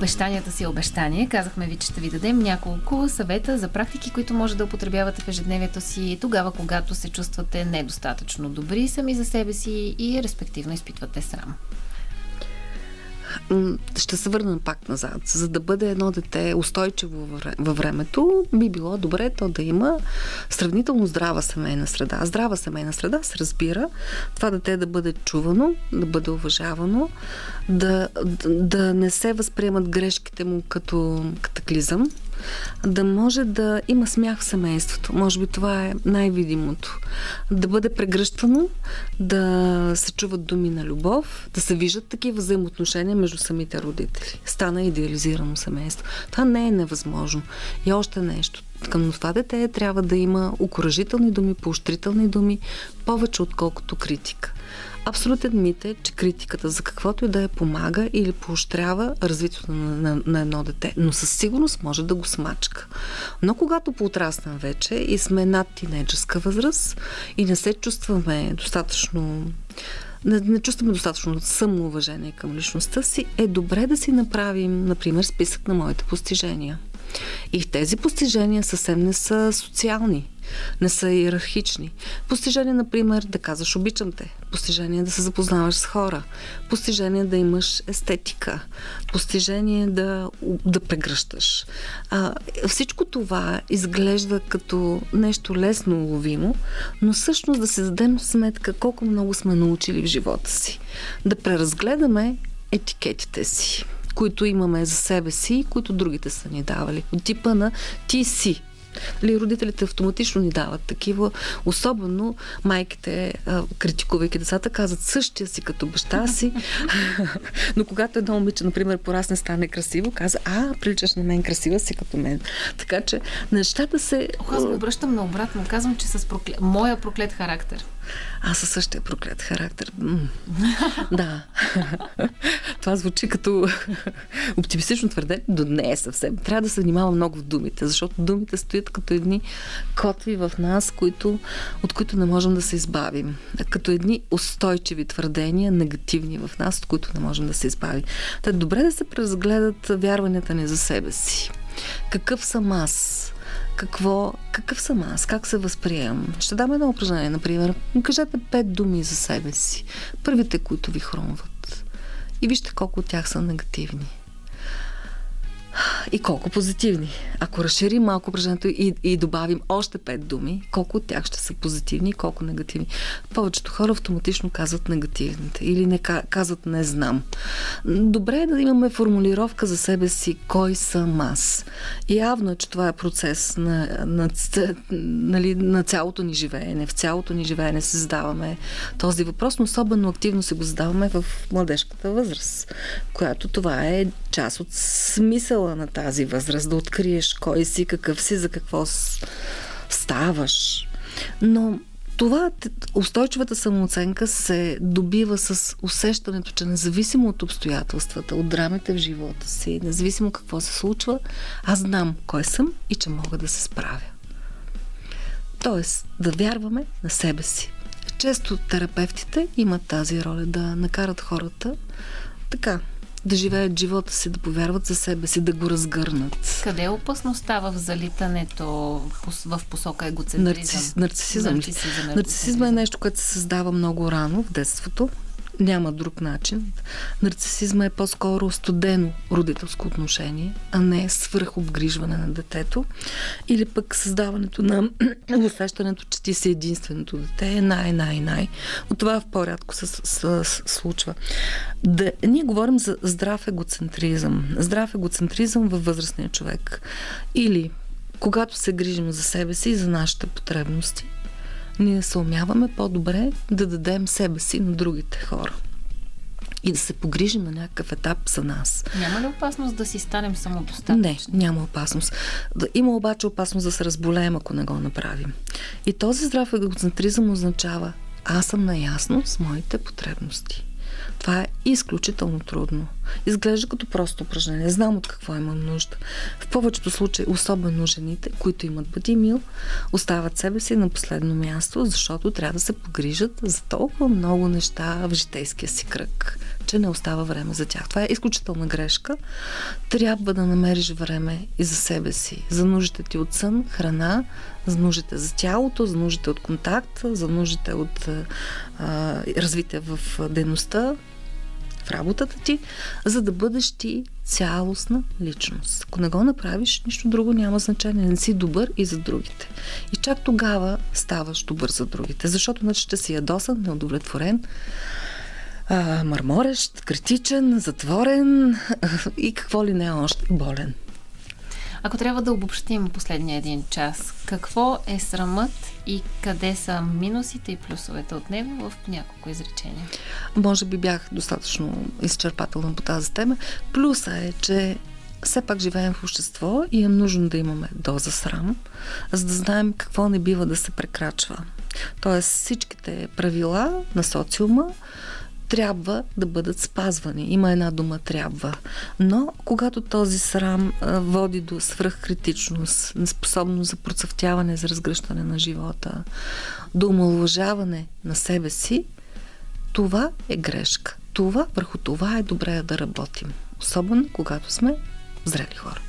Обещанията си обещание. Казахме ви, че ще ви дадем няколко съвета за практики, които може да употребявате в ежедневието си тогава, когато се чувствате недостатъчно добри сами за себе си и респективно изпитвате срам. Ще се върна пак назад. За да бъде едно дете устойчиво във вре- във времето, би било добре то да има сравнително здрава семейна среда. Здрава семейна среда се разбира това дете да бъде чувано, да бъде уважавано, да, да не се възприемат грешките му като катаклизъм, да може да има смях в семейството. Може би това е най-видимото. Да бъде прегръщвано, да се чуват думи на любов, да се виждат такива взаимоотношения между самите родители. Стана идеализирано семейство. Това не е невъзможно. И още нещо. Към това дете трябва да има окоръжителни думи, поощрителни думи, повече отколкото критика. Абсолютен мит е, че критиката за каквото и да е помага или поощрява развитието на, на, на едно дете, но със сигурност може да го смачка. Но когато поотраснем вече и сме над тинейджърска възраст и не се чувстваме достатъчно не, не чувстваме достатъчно самоуважение към личността си, е добре да си направим, например, списък на моите постижения. И тези постижения съвсем не са социални, не са иерархични. Постижение, например, да казваш обичам те. Постижение да се запознаваш с хора. Постижение да имаш естетика. Постижение да, да прегръщаш. А, всичко това изглежда като нещо лесно уловимо, но всъщност да се дадем сметка колко много сме научили в живота си. Да преразгледаме етикетите си които имаме за себе си, които другите са ни давали. От типа на ти си. Нали, родителите автоматично ни дават такива, особено майките, критикувайки децата, казват същия си като баща си. *laughs* Но когато едно момиче, например, порасне, стане красиво, каза, а, приличаш на мен, красива си като мен. Така че нещата се... Аз го обръщам наобратно. Казвам, че с прокле... моя проклет характер. Аз със същия проклет характер. Да. *laughs* Това звучи като *laughs* оптимистично твърдение, но не е съвсем. Трябва да се внимава много в думите, защото думите стоят като едни котви в нас, които, от които не можем да се избавим. Като едни устойчиви твърдения, негативни в нас, от които не можем да се избавим. Та добре да се преразгледат вярванията ни за себе си. Какъв съм аз? Какво, какъв съм аз, как се възприемам. Ще дам едно упражнение, например. Кажете пет думи за себе си. Първите, които ви хрумват. И вижте колко от тях са негативни. И колко позитивни. Ако разширим малко упражнението и, и добавим още пет думи, колко от тях ще са позитивни и колко негативни. Повечето хора автоматично казват негативните или не казват не знам. Добре е да имаме формулировка за себе си кой съм аз. Явно е, че това е процес на, на, нали, на цялото ни живеене. В цялото ни живеене се задаваме този въпрос, но особено активно се го задаваме в младежката възраст, която това е част от смисъла на тази възраст, да откриеш кой си, какъв си, за какво ставаш. Но това, устойчивата самооценка се добива с усещането, че независимо от обстоятелствата, от драмите в живота си, независимо какво се случва, аз знам кой съм и че мога да се справя. Тоест, да вярваме на себе си. Често терапевтите имат тази роля да накарат хората така, да живеят живота си, да повярват за себе си, да го разгърнат. Къде е опасността в залитането в посока егоцентризъм? Нарцис, нарцисизъм. Нарцисизъм, нарцисизъм е нещо, което се създава много рано в детството. Няма друг начин. Нарцисизма е по-скоро студено родителско отношение, а не свръхобгрижване на детето. Или пък създаването на *clears throat* усещането, че ти си единственото дете е най-най-най. От това в по-рядко се, случва. Да, ние говорим за здрав егоцентризъм. Здрав егоцентризъм във възрастния човек. Или когато се грижим за себе си и за нашите потребности, ние се умяваме по-добре да дадем себе си на другите хора и да се погрижим на някакъв етап за нас. Няма ли опасност да си станем самодостатъчни? Не, няма опасност. Има обаче опасност да се разболеем, ако не го направим. И този здрав егоцентризъм означава аз съм наясно с моите потребности. Това е изключително трудно. Изглежда като просто упражнение. Знам от какво имам нужда. В повечето случаи, особено жените, които имат бъди мил, остават себе си на последно място, защото трябва да се погрижат за толкова много неща в житейския си кръг, че не остава време за тях. Това е изключителна грешка. Трябва да намериш време и за себе си, за нуждите ти от сън, храна, за нуждите за тялото, за нуждите от контакт, за нуждите от а, развитие в дейността, в работата ти, за да бъдеш ти цялостна личност. Ако не го направиш, нищо друго няма значение. Не си добър и за другите. И чак тогава ставаш добър за другите, защото иначе ще си ядосан, неудовлетворен, а, мърморещ, критичен, затворен *laughs* и какво ли не е още болен. Ако трябва да обобщим последния един час, какво е срамът и къде са минусите и плюсовете от него в няколко изречения? Може би бях достатъчно изчерпателна по тази тема. Плюса е, че все пак живеем в общество и е нужно да имаме доза срам, за да знаем какво не бива да се прекрачва. Тоест всичките правила на социума трябва да бъдат спазвани. Има една дума трябва. Но когато този срам води до свръхкритичност, неспособност за процъфтяване, за разгръщане на живота, до омалуважаване на себе си, това е грешка. Това, върху това е добре да работим. Особено когато сме зрели хора.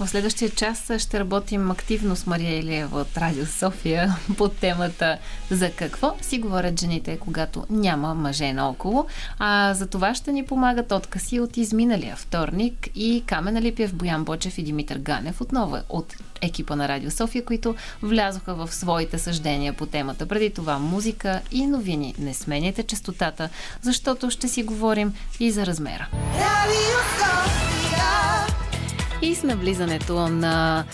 В следващия час ще работим активно с Мария Илиева от Радио София *laughs* по темата за какво си говорят жените, когато няма мъже наоколо. А за това ще ни помагат откази от изминалия вторник и Камена Липиев, Боян Бочев и Димитър Ганев отново от екипа на Радио София, които влязоха в своите съждения по темата. Преди това музика и новини. Не сменяйте частотата, защото ще си говорим и за размера. Radio Sophia. И с навлизането на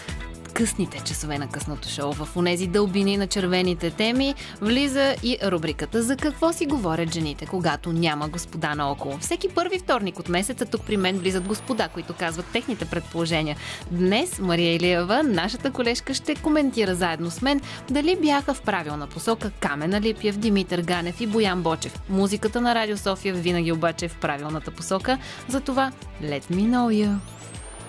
късните часове на късното шоу в онези дълбини на червените теми влиза и рубриката За какво си говорят жените, когато няма господа наоколо. Всеки първи вторник от месеца тук при мен влизат господа, които казват техните предположения. Днес Мария Илиева, нашата колежка, ще коментира заедно с мен дали бяха в правилна посока Камена Липиев, Димитър Ганев и Боян Бочев. Музиката на Радио София винаги обаче е в правилната посока, затова let me know you.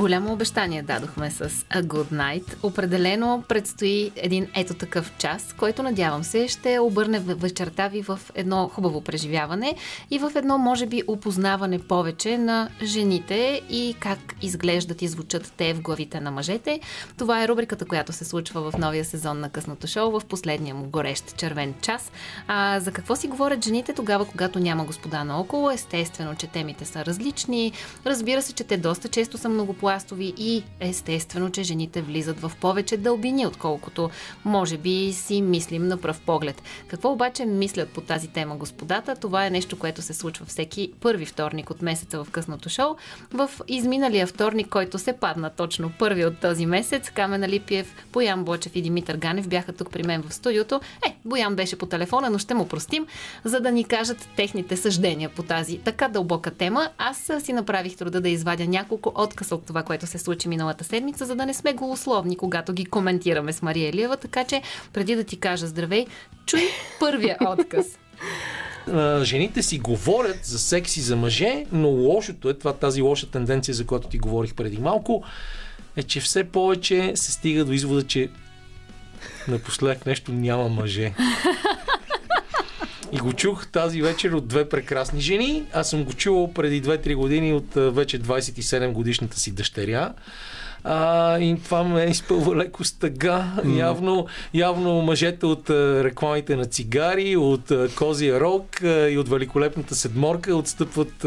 Голямо обещание дадохме с A Good Night. Определено предстои един ето такъв час, който надявам се ще обърне вечерта ви в едно хубаво преживяване и в едно, може би, опознаване повече на жените и как изглеждат и звучат те в главите на мъжете. Това е рубриката, която се случва в новия сезон на късното шоу в последния му горещ червен час. А за какво си говорят жените тогава, когато няма господа наоколо? Естествено, че темите са различни. Разбира се, че те доста често са многопластови и естествено, че жените влизат в повече дълбини, отколкото може би си мислим на пръв поглед. Какво обаче мислят по тази тема господата? Това е нещо, което се случва всеки първи вторник от месеца в късното шоу. В изминалия вторник, който се падна точно първи от този месец, Камена Липиев, Боян Бочев и Димитър Ганев бяха тук при мен в студиото. Е, Боян беше по телефона, но ще му простим, за да ни кажат техните съждения по тази така дълбока тема. Аз си направих труда да извадя няколко откъса от това, което се случи миналата седмица, за да не сме голословни, когато ги коментираме с Мария Елиева. Така че, преди да ти кажа здравей, чуй първия отказ. *laughs* жените си говорят за секси за мъже, но лошото е това, тази лоша тенденция, за която ти говорих преди малко, е, че все повече се стига до извода, че напоследък нещо няма мъже. *laughs* И го чух тази вечер от две прекрасни жени. Аз съм го чувал преди 2-3 години от вече 27 годишната си дъщеря. А, и това ме изпълва леко стъга. Явно, явно мъжете от рекламите на цигари, от Козия Рок и от Великолепната седморка отстъпват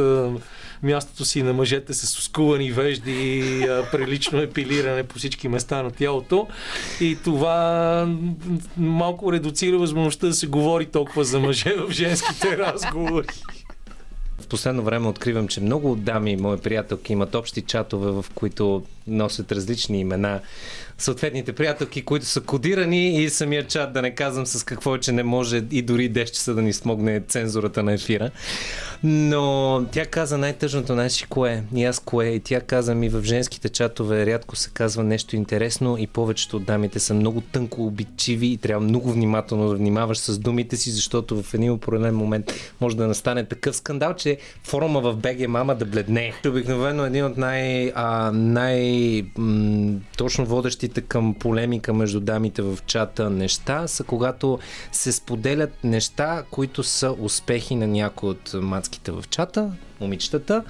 мястото си на мъжете с скувани вежди, а, прилично епилиране по всички места на тялото. И това малко редуцира възможността да се говори толкова за мъже в женските разговори. В последно време откривам, че много дами, мои приятелки, имат общи чатове, в които носят различни имена съответните приятелки, които са кодирани и самия чат, да не казвам с какво, е, че не може и дори 10 часа да ни смогне цензурата на ефира. Но тя каза най-тъжното, знаеш кое? И аз кое? И тя каза ми в женските чатове рядко се казва нещо интересно и повечето от дамите са много тънко обичиви и трябва много внимателно да внимаваш с думите си, защото в един определен момент може да настане такъв скандал, че форума в БГ мама да бледне. Обикновено един от най, а, най м, точно водещите към полемика между дамите в чата неща са когато се споделят неща, които са успехи на някои от мацките в чата, момичетата,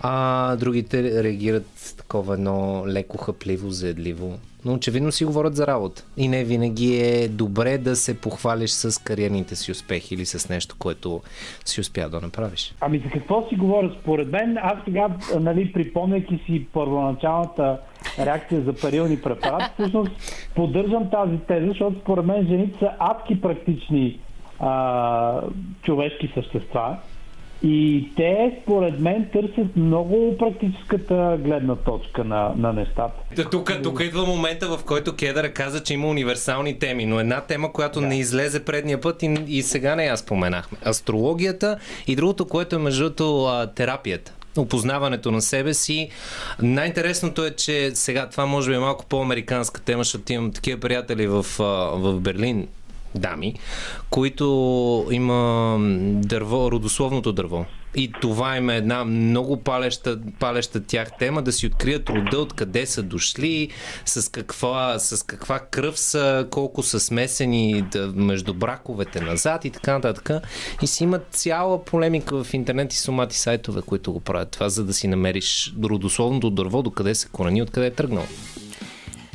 а другите реагират такова едно леко хъпливо, заедливо. Но очевидно си говорят за работа. И не винаги е добре да се похвалиш с кариерните си успехи или с нещо, което си успя да направиш. Ами за какво си говоря? Според мен, аз сега, нали, припомняйки си първоначалната реакция за парилни препарати, всъщност поддържам тази теза, защото според мен жените са адски практични а, човешки същества. И те, според мен, търсят много практическата гледна точка на, на нещата. Тук, тук идва момента, в който Кедър каза, че има универсални теми, но една тема, която да. не излезе предния път и, и сега не я споменахме. Астрологията и другото, което е между терапията опознаването на себе си. Най-интересното е, че сега това може би е малко по-американска тема, защото имам такива приятели в, в Берлин, дами, които има дърво, родословното дърво. И това им е една много палеща, палеща тях тема, да си открият рода, откъде са дошли, с каква, с каква кръв са, колко са смесени да, между браковете назад и така нататък. И си имат цяла полемика в интернет и сумати сайтове, които го правят това, за да си намериш родословното дърво, докъде се корени, откъде е тръгнал.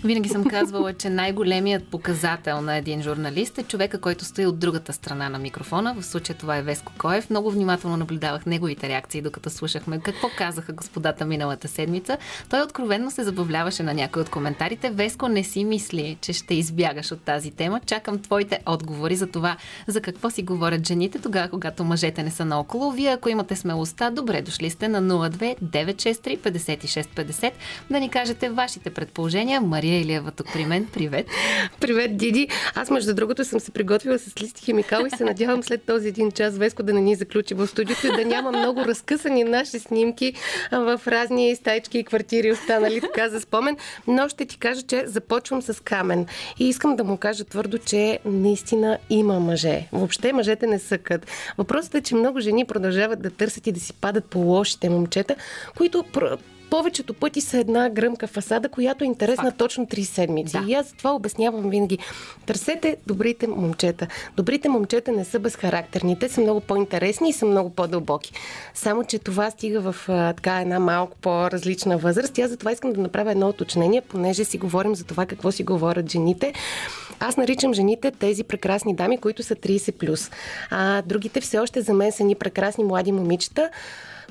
Винаги съм казвала, че най-големият показател на един журналист е човека, който стои от другата страна на микрофона. В случая това е Веско Коев. Много внимателно наблюдавах неговите реакции, докато слушахме какво казаха господата миналата седмица. Той откровенно се забавляваше на някои от коментарите. Веско, не си мисли, че ще избягаш от тази тема. Чакам твоите отговори за това, за какво си говорят жените тогава, когато мъжете не са наоколо. Вие, ако имате смелостта, добре дошли сте на 02 963 5650 да ни кажете вашите предположения. Мария Илиева тук при мен. Привет. Привет, Диди. Аз, между другото, съм се приготвила с лист химикал и се надявам след този един час Веско да не ни заключи в студиото и да няма много разкъсани наши снимки в разни стайчки и квартири, останали така за спомен. Но ще ти кажа, че започвам с камен. И искам да му кажа твърдо, че наистина има мъже. Въобще мъжете не съкат. Въпросът е, че много жени продължават да търсят и да си падат по лошите момчета, които повечето пъти са една гръмка фасада, която е интересна Факт. точно 3 седмици. Да. И аз това обяснявам винаги. Търсете добрите момчета. Добрите момчета не са безхарактерни. Те са много по-интересни и са много по-дълбоки. Само, че това стига в а, така една малко по-различна възраст. Аз затова искам да направя едно уточнение, понеже си говорим за това какво си говорят жените. Аз наричам жените тези прекрасни дами, които са 30+. А другите все още за мен са ни прекрасни млади момичета,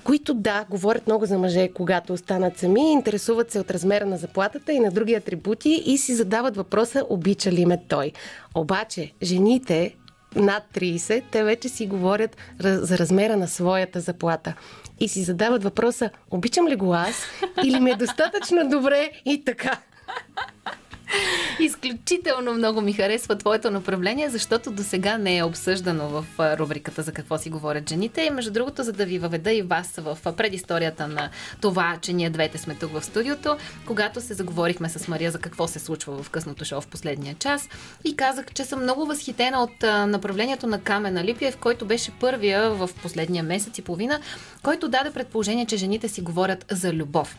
които да, говорят много за мъже, когато останат сами, интересуват се от размера на заплатата и на други атрибути и си задават въпроса, обича ли ме той. Обаче, жените над 30, те вече си говорят за размера на своята заплата. И си задават въпроса, обичам ли го аз или ми е достатъчно добре и така. Изключително много ми харесва твоето направление, защото до сега не е обсъждано в рубриката за какво си говорят жените. И между другото, за да ви въведа и вас в предисторията на това, че ние двете сме тук в студиото, когато се заговорихме с Мария за какво се случва в късното шоу в последния час и казах, че съм много възхитена от направлението на Камена Липиев, който беше първия в последния месец и половина, който даде предположение, че жените си говорят за любов.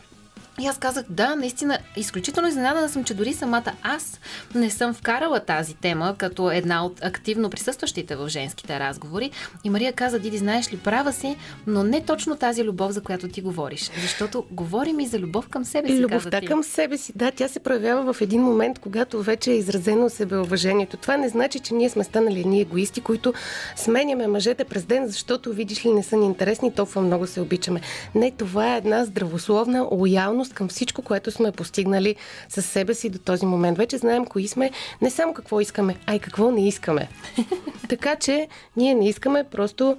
И аз казах, да, наистина, изключително изненадана съм, че дори самата аз не съм вкарала тази тема като една от активно присъстващите в женските разговори. И Мария каза, Диди, знаеш ли, права си, но не точно тази любов, за която ти говориш. Защото говорим и за любов към себе си. Любовта към себе си, да, тя се проявява в един момент, когато вече е изразено себеуважението. Това не значи, че ние сме станали ние егоисти, които сменяме мъжете през ден, защото видиш ли не са ни интересни, толкова много се обичаме. Не, това е една здравословна лоялност благодарност към всичко, което сме постигнали със себе си до този момент. Вече знаем кои сме, не само какво искаме, а и какво не искаме. *laughs* така че ние не искаме просто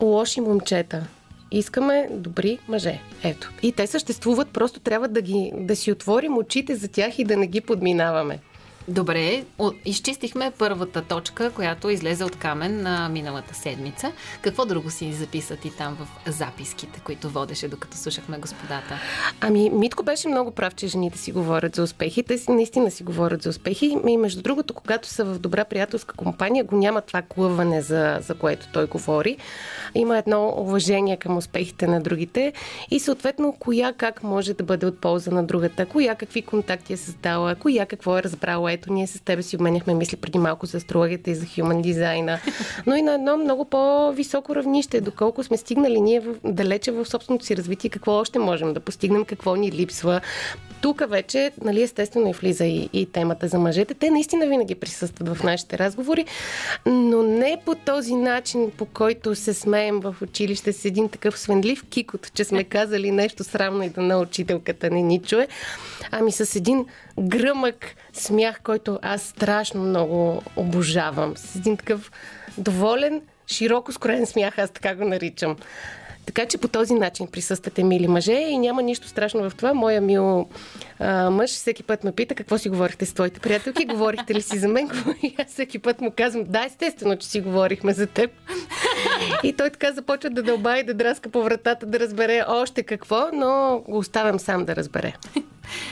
лоши момчета. Искаме добри мъже. Ето. И те съществуват, просто трябва да, ги, да си отворим очите за тях и да не ги подминаваме. Добре, изчистихме първата точка, която излезе от камен на миналата седмица. Какво друго си записа ти там в записките, които водеше, докато слушахме господата? Ами, Митко беше много прав, че жените си говорят за успехи. Те си наистина си говорят за успехи. И между другото, когато са в добра приятелска компания, го няма това клъване, за, за което той говори. Има едно уважение към успехите на другите и съответно коя как може да бъде от полза на другата, коя какви контакти е създала, коя какво е разбрала. Ето, ние с тебе си обменяхме мисли преди малко за астрологията и за human дизайна, но и на едно много по-високо равнище, доколко сме стигнали ние в, далече в собственото си развитие, какво още можем да постигнем, какво ни липсва. Тук вече, нали, естествено и влиза и, и темата за мъжете. Те наистина винаги присъстват в нашите разговори, но не по този начин, по който се смеем в училище с един такъв свенлив кикот, че сме казали нещо срамно и да на учителката не ни чуе, ами с един гръмък смях, който аз страшно много обожавам. С един такъв доволен, широко скроен смях, аз така го наричам. Така че по този начин присъствате, мили мъже, и няма нищо страшно в това. Моя мил а, мъж всеки път ме пита какво си говорихте с твоите приятелки, говорихте ли си за мен? *laughs* И аз всеки път му казвам, да, естествено, че си говорихме за теб. *laughs* И той така започва да дълба и да драска по вратата, да разбере още какво, но го оставям сам да разбере.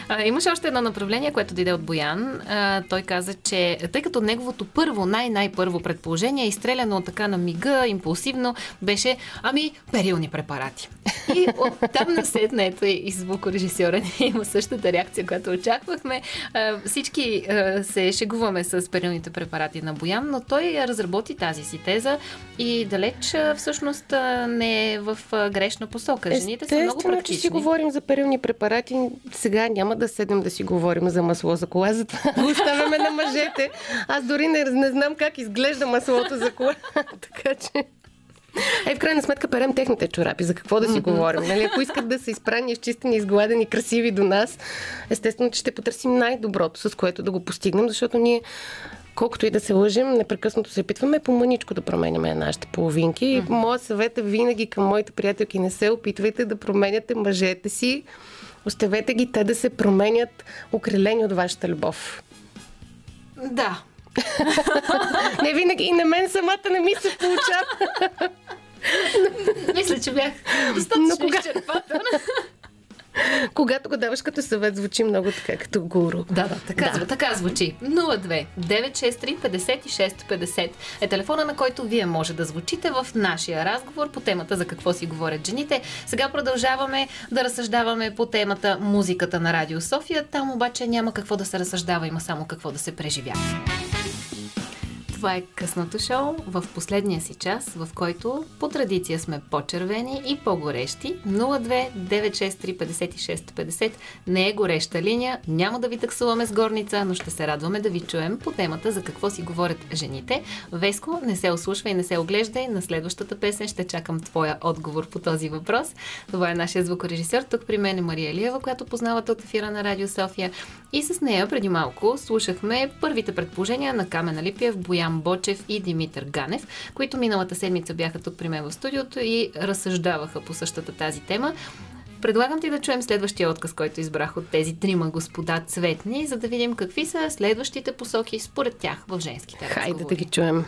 А, имаше още едно направление, което дойде от Боян. А, той каза, че тъй като неговото първо, най-най-първо предположение, изстреляно така на мига, импулсивно, беше, ами, перилни препарати. *laughs* И от там на седна, ето и, звукорежисьора ни *laughs* има същата реакция, която очаквахме. А, всички а, се шегуваме с перилните препарати на Боян, но той разработи тази си теза и далеч а, всъщност не е в грешна посока. Жените са много Естествено, че практични. си говорим за перилни препарати. Сега няма да седнем да си говорим за масло за кола, затова го *laughs* оставяме на мъжете. Аз дори не, не знам как изглежда маслото за кола. *laughs* така че... Е, в крайна сметка перем техните чорапи. За какво да си говорим? Нали? Ако искат да са изпрани, изчистени, изгладени, красиви до нас, естествено, че ще потърсим най-доброто, с което да го постигнем, защото ние колкото и да се лъжим, непрекъснато се опитваме по мъничко да променяме нашите половинки. И моят съвет е винаги към моите приятелки, не се опитвайте да променяте мъжете си, оставете ги те да се променят, окрилени от вашата любов. Да, *laughs* Не винаги и на мен самата не ми се получава. мисля, че бях Но достатъчно кога- изчерпателна. Когато го даваш като съвет, звучи много така, като гуру. Да, да, така, да. така звучи. 02 963 56 50 е телефона, на който вие може да звучите в нашия разговор по темата за какво си говорят жените. Сега продължаваме да разсъждаваме по темата музиката на Радио София. Там обаче няма какво да се разсъждава, има само какво да се преживява. Това е късното шоу в последния си час, в който по традиция сме по-червени и по-горещи. 02 963 56 50 не е гореща линия, няма да ви таксуваме с горница, но ще се радваме да ви чуем по темата за какво си говорят жените. Веско, не се ослушвай, не се оглеждай. На следващата песен ще чакам твоя отговор по този въпрос. Това е нашия звукорежисьор. Тук при мен е Мария Лиева, която познавате от ефира на Радио София. И с нея преди малко слушахме първите предположения на Камена Липиев, Боян Бочев и Димитър Ганев, които миналата седмица бяха тук при мен в студиото и разсъждаваха по същата тази тема. Предлагам ти да чуем следващия отказ, който избрах от тези трима господа цветни, за да видим какви са следващите посоки според тях в женските Хайде разговори. да ги чуем.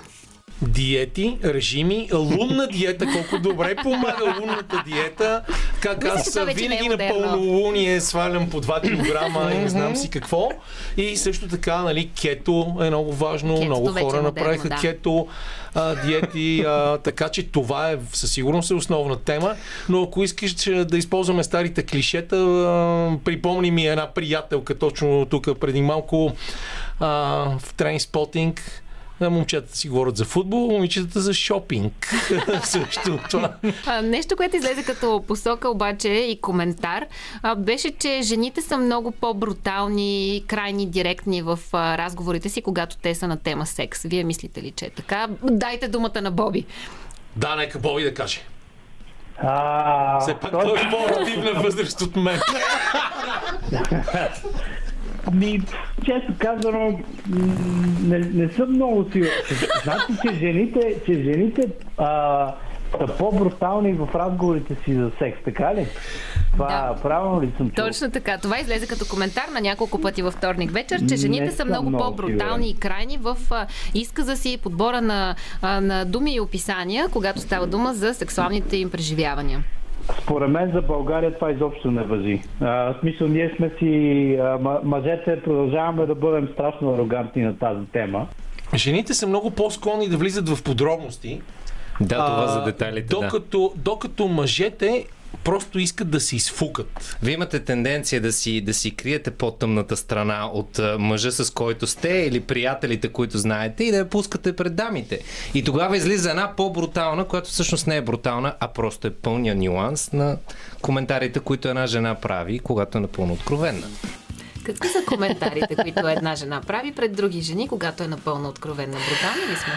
Диети, режими, лунна диета, колко добре помага лунната диета. Как Мисля, аз винаги е на пълнолуние свалям по 2 кг и не знам си какво. И също така, нали, кето е много важно. Кетото много е хора модерно, направиха да. кето а, диети, а, така че това е със сигурност е основна тема. Но ако искаш да използваме старите клишета, а, припомни ми една приятелка точно тук преди малко а, в трейнспотинг. Момчетата си говорят за футбол, момичетата за шопинг. *laughs* Също това. Нещо, което излезе като посока обаче и коментар, беше, че жените са много по-брутални, крайни, директни в разговорите си, когато те са на тема секс. Вие мислите ли, че е така? Дайте думата на Боби. Да, нека Боби да каже. Все пак той е по-активна *laughs* възраст от мен. *laughs* Ами, често казано, не, не съм много сигурен. Значи, че жените, че жените а, са по-брутални в разговорите си за секс, така ли? Това Да. правилно ли съм чул? Точно така. Това излезе като коментар на няколко пъти във вторник вечер, че Не жените са много много по-брутални и крайни в а, изказа си, подбора на, а, на думи и описания, когато става дума за сексуалните им преживявания. Според мен за България това изобщо не въжи. А, в смисъл, ние сме си, а, мъжете продължаваме да бъдем страшно арогантни на тази тема. Жените са много по-склонни да влизат в подробности. Да, това а, за детайлите, да. докато, докато мъжете просто искат да се изфукат. Вие имате тенденция да си, да си криете по-тъмната страна от мъжа, с който сте или приятелите, които знаете и да я пускате пред дамите. И тогава излиза една по-брутална, която всъщност не е брутална, а просто е пълния нюанс на коментарите, които една жена прави, когато е напълно откровенна. Какви са коментарите, които една жена прави пред други жени, когато е напълно откровенна? Брутални ли сме?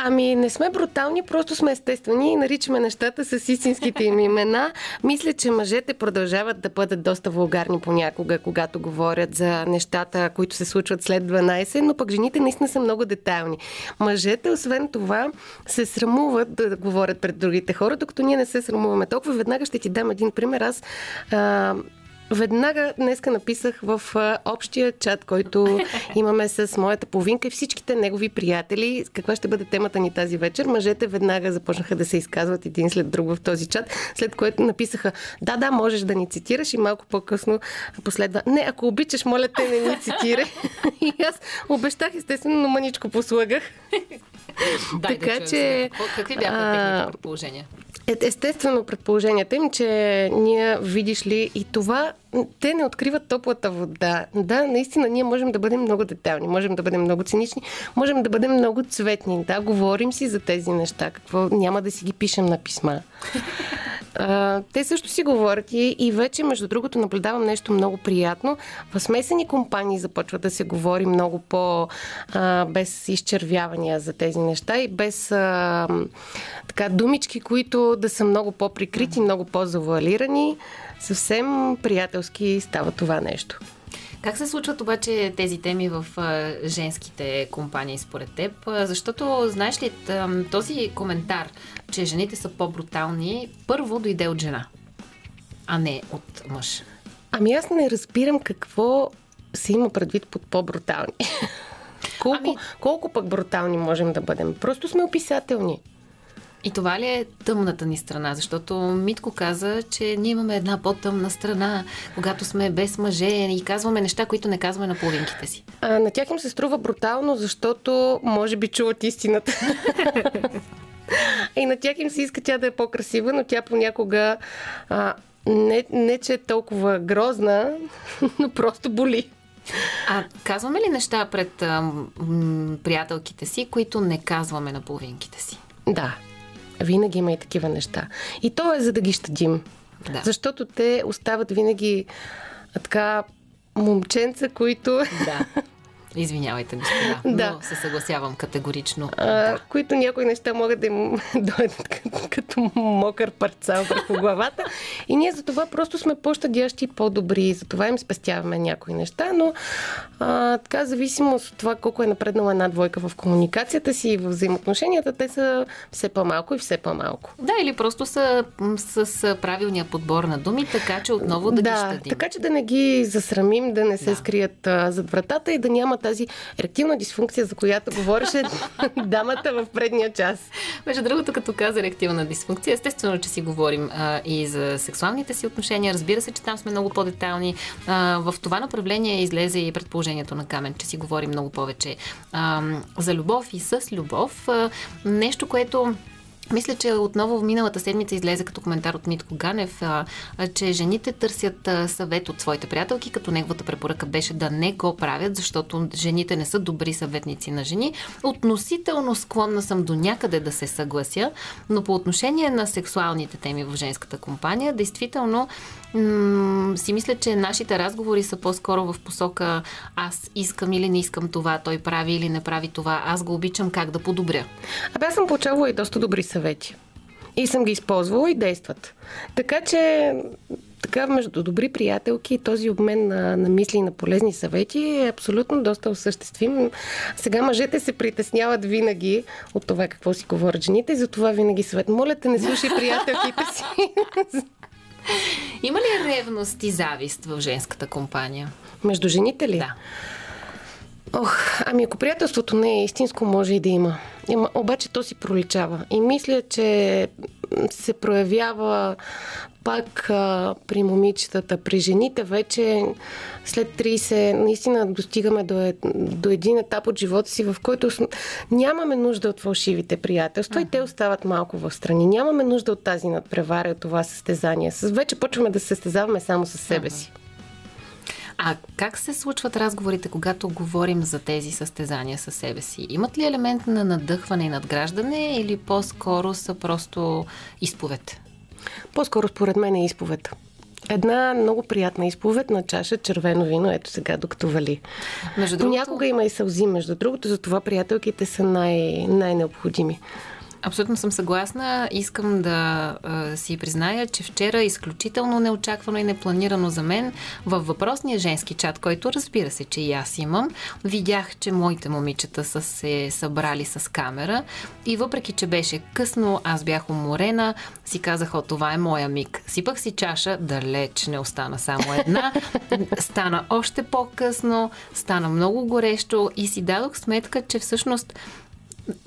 Ами не сме брутални, просто сме естествени и наричаме нещата с истинските им имена. Мисля, че мъжете продължават да бъдат доста вулгарни понякога, когато говорят за нещата, които се случват след 12, но пък жените наистина са много детайлни. Мъжете, освен това, се срамуват да говорят пред другите хора, докато ние не се срамуваме толкова. Веднага ще ти дам един пример. Аз а, Веднага днеска написах в общия чат, който *laughs* имаме с моята половинка и всичките негови приятели, каква ще бъде темата ни тази вечер. Мъжете веднага започнаха да се изказват един след друг в този чат, след което написаха да, да, можеш да ни цитираш и малко по-късно последва не, ако обичаш, моля те не ни цитирай. *laughs* и аз обещах естествено, но мъничко послагах. *laughs* Дай Така да че, Какви бяха техните предположения? Естествено, предположенията им, че ние, видиш ли, и това, те не откриват топлата вода. Да, наистина, ние можем да бъдем много детални, можем да бъдем много цинични, можем да бъдем много цветни. Да, говорим си за тези неща. Какво няма да си ги пишем на писма. А, те също си говорят и, и вече, между другото, наблюдавам нещо много приятно. В смесени компании започва да се говори много по а, без изчервявания за тези неща и без а, така думички, които да са много по-прикрити, много по-завуалирани. Съвсем приятелски става това нещо. Как се случват обаче тези теми в женските компании според теб? Защото, знаеш ли, този коментар, че жените са по-брутални, първо дойде от жена, а не от мъж. Ами аз не разбирам какво се има предвид под по-брутални. *laughs* колко, Ами- колко пък брутални можем да бъдем? Просто сме описателни. И това ли е тъмната ни страна? Защото Митко каза, че ние имаме една по-тъмна страна, когато сме без мъже и казваме неща, които не казваме на половинките си. А, на тях им се струва брутално, защото може би чуват истината. *laughs* и на тях им се иска тя да е по-красива, но тя понякога а, не, не, че е толкова грозна, *laughs* но просто боли. А казваме ли неща пред а, м, приятелките си, които не казваме на половинките си? Да, винаги има и такива неща. И то е за да ги щадим. Да. Защото те остават винаги така момченца, които, Да. Извинявайте, господа, *laughs* Да. но се съгласявам категорично. а, които някои неща могат да им *laughs* дойдат като, като мокър парцал върху главата. И ние за това просто сме по-щадящи и по-добри. Затова им спестяваме някои неща, но а, така, зависимост от това колко е напреднала една двойка в комуникацията си и в взаимоотношенията, те са все по-малко и все по-малко. Да, или просто са с, с правилния подбор на думи, така че отново да, ги щадим. така че да не ги засрамим, да не се Да. скрият а, зад вратата и да няма тази еректилна дисфункция, за която говореше *laughs* дамата в предния час. Между другото, като каза реактивна дисфункция, естествено, че си говорим а, и за сексуалните си отношения. Разбира се, че там сме много по-детални. А, в това направление излезе и предположението на Камен, че си говорим много повече а, за любов и с любов. А, нещо, което мисля, че отново в миналата седмица излезе като коментар от Митко Ганев, а, че жените търсят а, съвет от своите приятелки, като неговата препоръка беше да не го правят, защото жените не са добри съветници на жени. Относително склонна съм до някъде да се съглася, но по отношение на сексуалните теми в женската компания, действително м- си мисля, че нашите разговори са по-скоро в посока аз искам или не искам това, той прави или не прави това, аз го обичам как да подобря. Абе, аз съм получавала и доста добри съвети. И съм ги използвала и действат. Така че така между добри приятелки този обмен на, на мисли и на полезни съвети е абсолютно доста осъществим. Сега мъжете се притесняват винаги от това какво си говорят жените и затова винаги съвет. Моля те, не слушай приятелките си. *laughs* Има ли ревност и завист в женската компания? Между жените ли? Да. Ох, ами ако приятелството не е истинско, може и да има. Има обаче то си проличава. И мисля, че се проявява пак а, при момичетата, при жените вече след 30 наистина достигаме до, е, до един етап от живота си, в който нямаме нужда от фалшивите приятелства и те остават малко в страни. Нямаме нужда от тази надпревара, от това състезание. Вече почваме да се състезаваме само с себе си. А как се случват разговорите, когато говорим за тези състезания със себе си? Имат ли елемент на надъхване и надграждане или по-скоро са просто изповед? По-скоро според мен е изповед. Една много приятна изповед на чаша червено вино, ето сега, докато вали. Между другото, Понякога има и сълзи, между другото, затова приятелките са най- най-необходими. Абсолютно съм съгласна. Искам да а, си призная, че вчера изключително неочаквано и непланирано за мен във въпросния женски чат, който разбира се, че и аз имам, видях, че моите момичета са се събрали с камера и въпреки, че беше късно, аз бях уморена, си казах, о, това е моя миг. Сипах си чаша, далеч не остана само една. Стана още по-късно, стана много горещо и си дадох сметка, че всъщност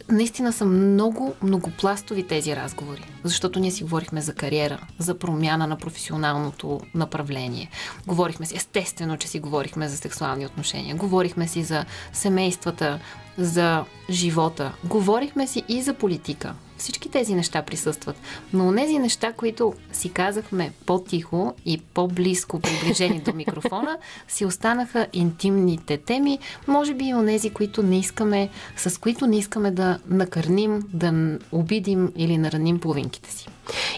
наистина са много, многопластови тези разговори. Защото ние си говорихме за кариера, за промяна на професионалното направление. Говорихме си, естествено, че си говорихме за сексуални отношения. Говорихме си за семействата, за живота. Говорихме си и за политика. Всички тези неща присъстват. Но тези неща, които си казахме по-тихо и по-близко приближени до микрофона, *laughs* си останаха интимните теми, може би и онези, които не искаме, с които не искаме да накърним, да обидим или нараним половинките си.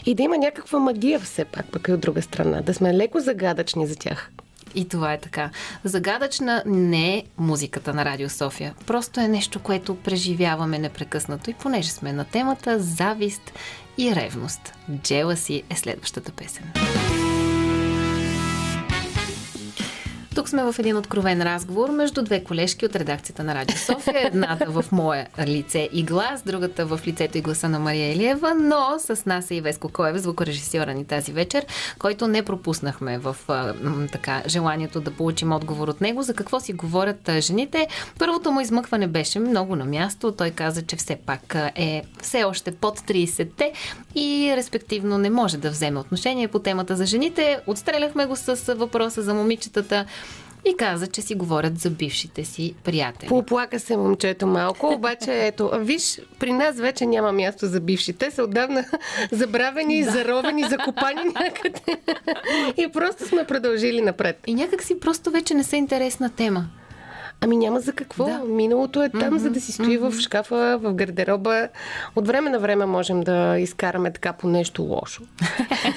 И да има някаква магия все пак, пък и от друга страна. Да сме леко загадъчни за тях. И това е така. Загадъчна не е музиката на Радио София. Просто е нещо, което преживяваме непрекъснато. И понеже сме на темата завист и ревност. Джела си е следващата песен. Тук сме в един откровен разговор между две колежки от редакцията на Радио София. Едната в мое лице и глас, другата в лицето и гласа на Мария Илиева, но с нас е и Веско Коев, звукорежисьора ни тази вечер, който не пропуснахме в така желанието да получим отговор от него за какво си говорят жените. Първото му измъкване беше много на място. Той каза, че все пак е все още под 30-те и респективно не може да вземе отношение по темата за жените. Отстреляхме го с въпроса за момичетата и каза, че си говорят за бившите си приятели. Поплака се момчето малко, обаче ето, виж, при нас вече няма място за бивши. Те са отдавна *laughs* забравени, заровени, закопани някъде. *laughs* И просто сме продължили напред. И някак си просто вече не са интересна тема. Ами няма за какво. Да. Миналото е там, за да си стои в шкафа, в гардероба. От време на време можем да изкараме така по нещо лошо.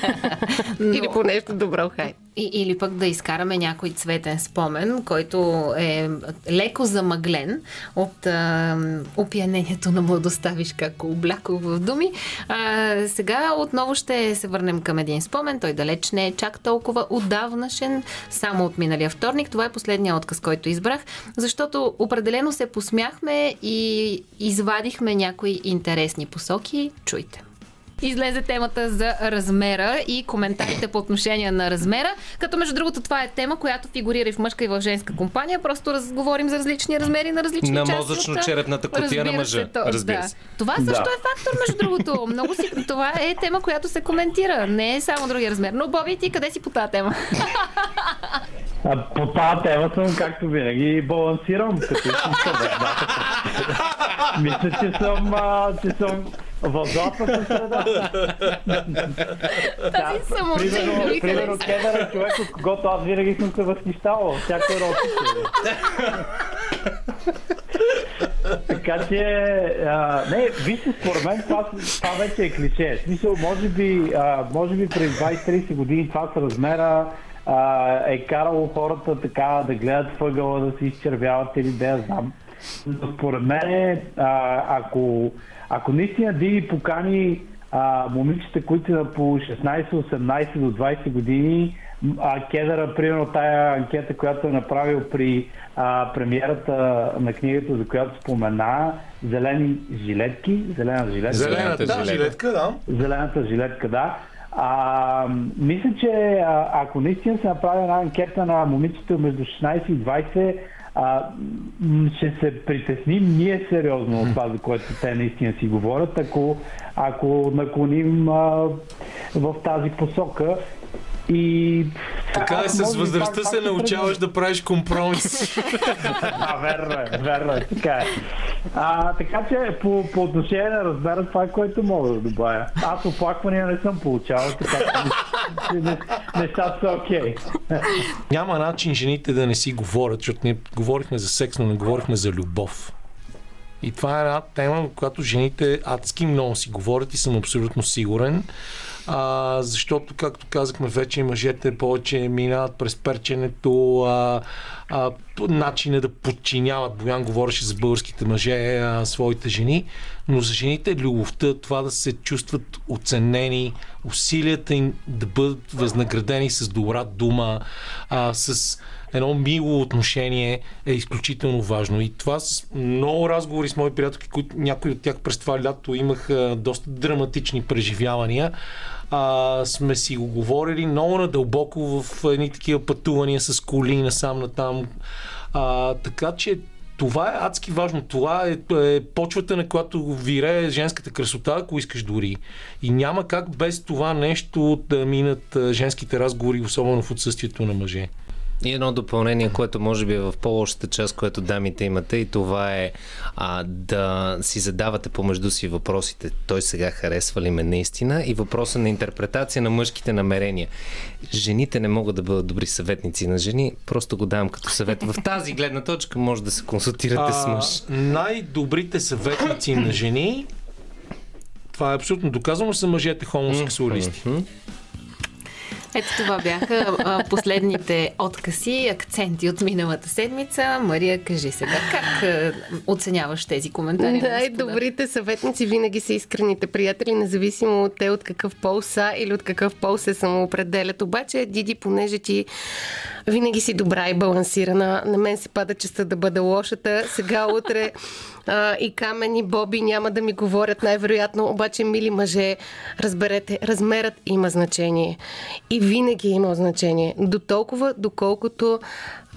*laughs* Или по нещо добро, хай. И, или пък да изкараме някой цветен спомен, който е леко замъглен от а, опиянението на младостта, виж как облякох в думи. А, сега отново ще се върнем към един спомен. Той далеч не е чак толкова отдавнашен, само от миналия вторник. Това е последния отказ, който избрах, защото определено се посмяхме и извадихме някои интересни посоки. Чуйте. Излезе темата за размера и коментарите по отношение на размера, като между другото това е тема, която фигурира и в мъжка и в женска компания. Просто разговорим за различни размери на различни На части. от- мозъчно-черепната кутия на мъжа, се, то- разбира да. се. Това също е фактор, между другото. Много си, това е тема, която се коментира. Не е само другия размер. Но, Боби, ти къде си по тази тема? *laughs* А, по тази тема съм, както винаги, балансирам, като съм съвет. Мисля, че съм, а, че съм в златната среда. Тази самооценка Примерно, ми примерно. Кедър е човек, от когото аз винаги съм се възхищавал. Всяко едно. Така че, а, не, вижте, според мен това, това вече е клише. В смисъл, може би, а, може би преди 20-30 години това с размера а, е карало хората така да гледат въгъла, да се изчервяват или да я знам. Но според мен, а, ако, ако наистина Диди покани а, момичета, които са по 16, 18 до 20 години, а Кедъра, примерно тая анкета, която е направил при а, премиерата на книгата, за която спомена, зелени жилетки, зелена жилетка. Зелената жилетка. жилетка, да. Зелената жилетка, да. А, мисля, че а, ако наистина се направи една анкета на момичета между 16 и 20, а, ще се притесним ние сериозно от това, за което те наистина си говорят, ако, ако наклоним а, в тази посока. И Така е, с възрастта се научаваш да правиш компромис. *laughs* а, верно е, верно е, така е. А, така че по, по отношение на размера, това е което мога да добавя. Аз оплаквания не съм получавал, така че не- не- нещата са окей. Няма начин жените да не си говорят, защото ние говорихме за секс, но не говорихме за любов. И това е една тема, в която жените адски много си говорят и съм абсолютно сигурен. А, защото, както казахме вече, мъжете повече минават през перченето, а, а, начина да подчиняват. Боян говореше за българските мъже, а, своите жени, но за жените любовта, това да се чувстват оценени, усилията им да бъдат възнаградени с добра дума, а, с едно мило отношение е изключително важно. И това с много разговори с мои приятелки, които някои от тях през това лято имах а, доста драматични преживявания. А, сме си го говорили много надълбоко в едни такива пътувания с коли насам натам. А, така че това е адски важно. Това е, е почвата, на която вирее женската красота, ако искаш дори. И няма как без това нещо да минат женските разговори, особено в отсъствието на мъже. И едно допълнение, което може би е в по-лошата част, което дамите имате, и това е а, да си задавате помежду си въпросите. Той сега харесва ли ме наистина? И въпроса на интерпретация на мъжките намерения. Жените не могат да бъдат добри съветници на жени, просто го давам като съвет. В тази гледна точка може да се консултирате с мъж. най-добрите съветници на жени това е абсолютно доказано, са мъжете хомосексуалисти. Ето това бяха последните откъси, акценти от миналата седмица. Мария, кажи сега, как оценяваш тези коментари? на господа? Най-добрите съветници винаги са искрените приятели, независимо от те от какъв пол са или от какъв пол се самоопределят. Обаче, Диди, понеже ти винаги си добра и балансирана, на мен се пада честа да бъда лошата. Сега, утре а, и Камен и Боби няма да ми говорят най-вероятно, обаче, мили мъже, разберете, размерът има значение. И винаги е имал значение. До толкова, доколкото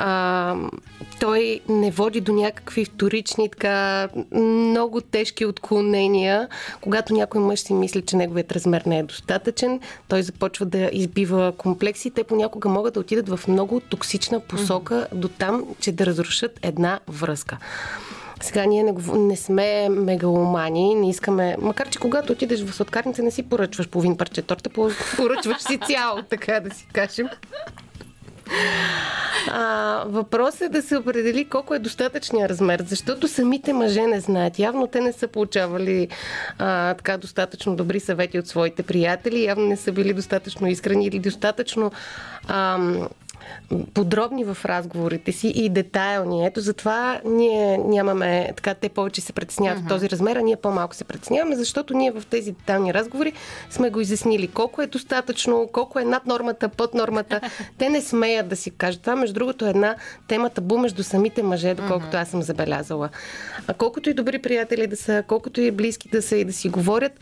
а, той не води до някакви вторични, така много тежки отклонения. Когато някой мъж си мисли, че неговият размер не е достатъчен, той започва да избива комплекси. Те понякога могат да отидат в много токсична посока до там, че да разрушат една връзка. Сега ние не, не сме мегаломани, не искаме... Макар, че когато отидеш в сладкарница, не си поръчваш половин парче торта, по- поръчваш си цяло, *laughs* така да си кажем. А, въпросът е да се определи колко е достатъчният размер, защото самите мъже не знаят. Явно те не са получавали а, така достатъчно добри съвети от своите приятели, явно не са били достатъчно искрени или достатъчно ам, подробни в разговорите си и детайлни. Ето затова ние нямаме, така те повече се притесняват mm-hmm. този размер, а ние по-малко се притесняваме, защото ние в тези детайлни разговори сме го изяснили колко е достатъчно, колко е над нормата, под нормата. *laughs* Те не смеят да си кажат. Това, между другото, е една тема табу между самите мъже, доколкото аз съм забелязала. А колкото и добри приятели да са, колкото и близки да са и да си говорят,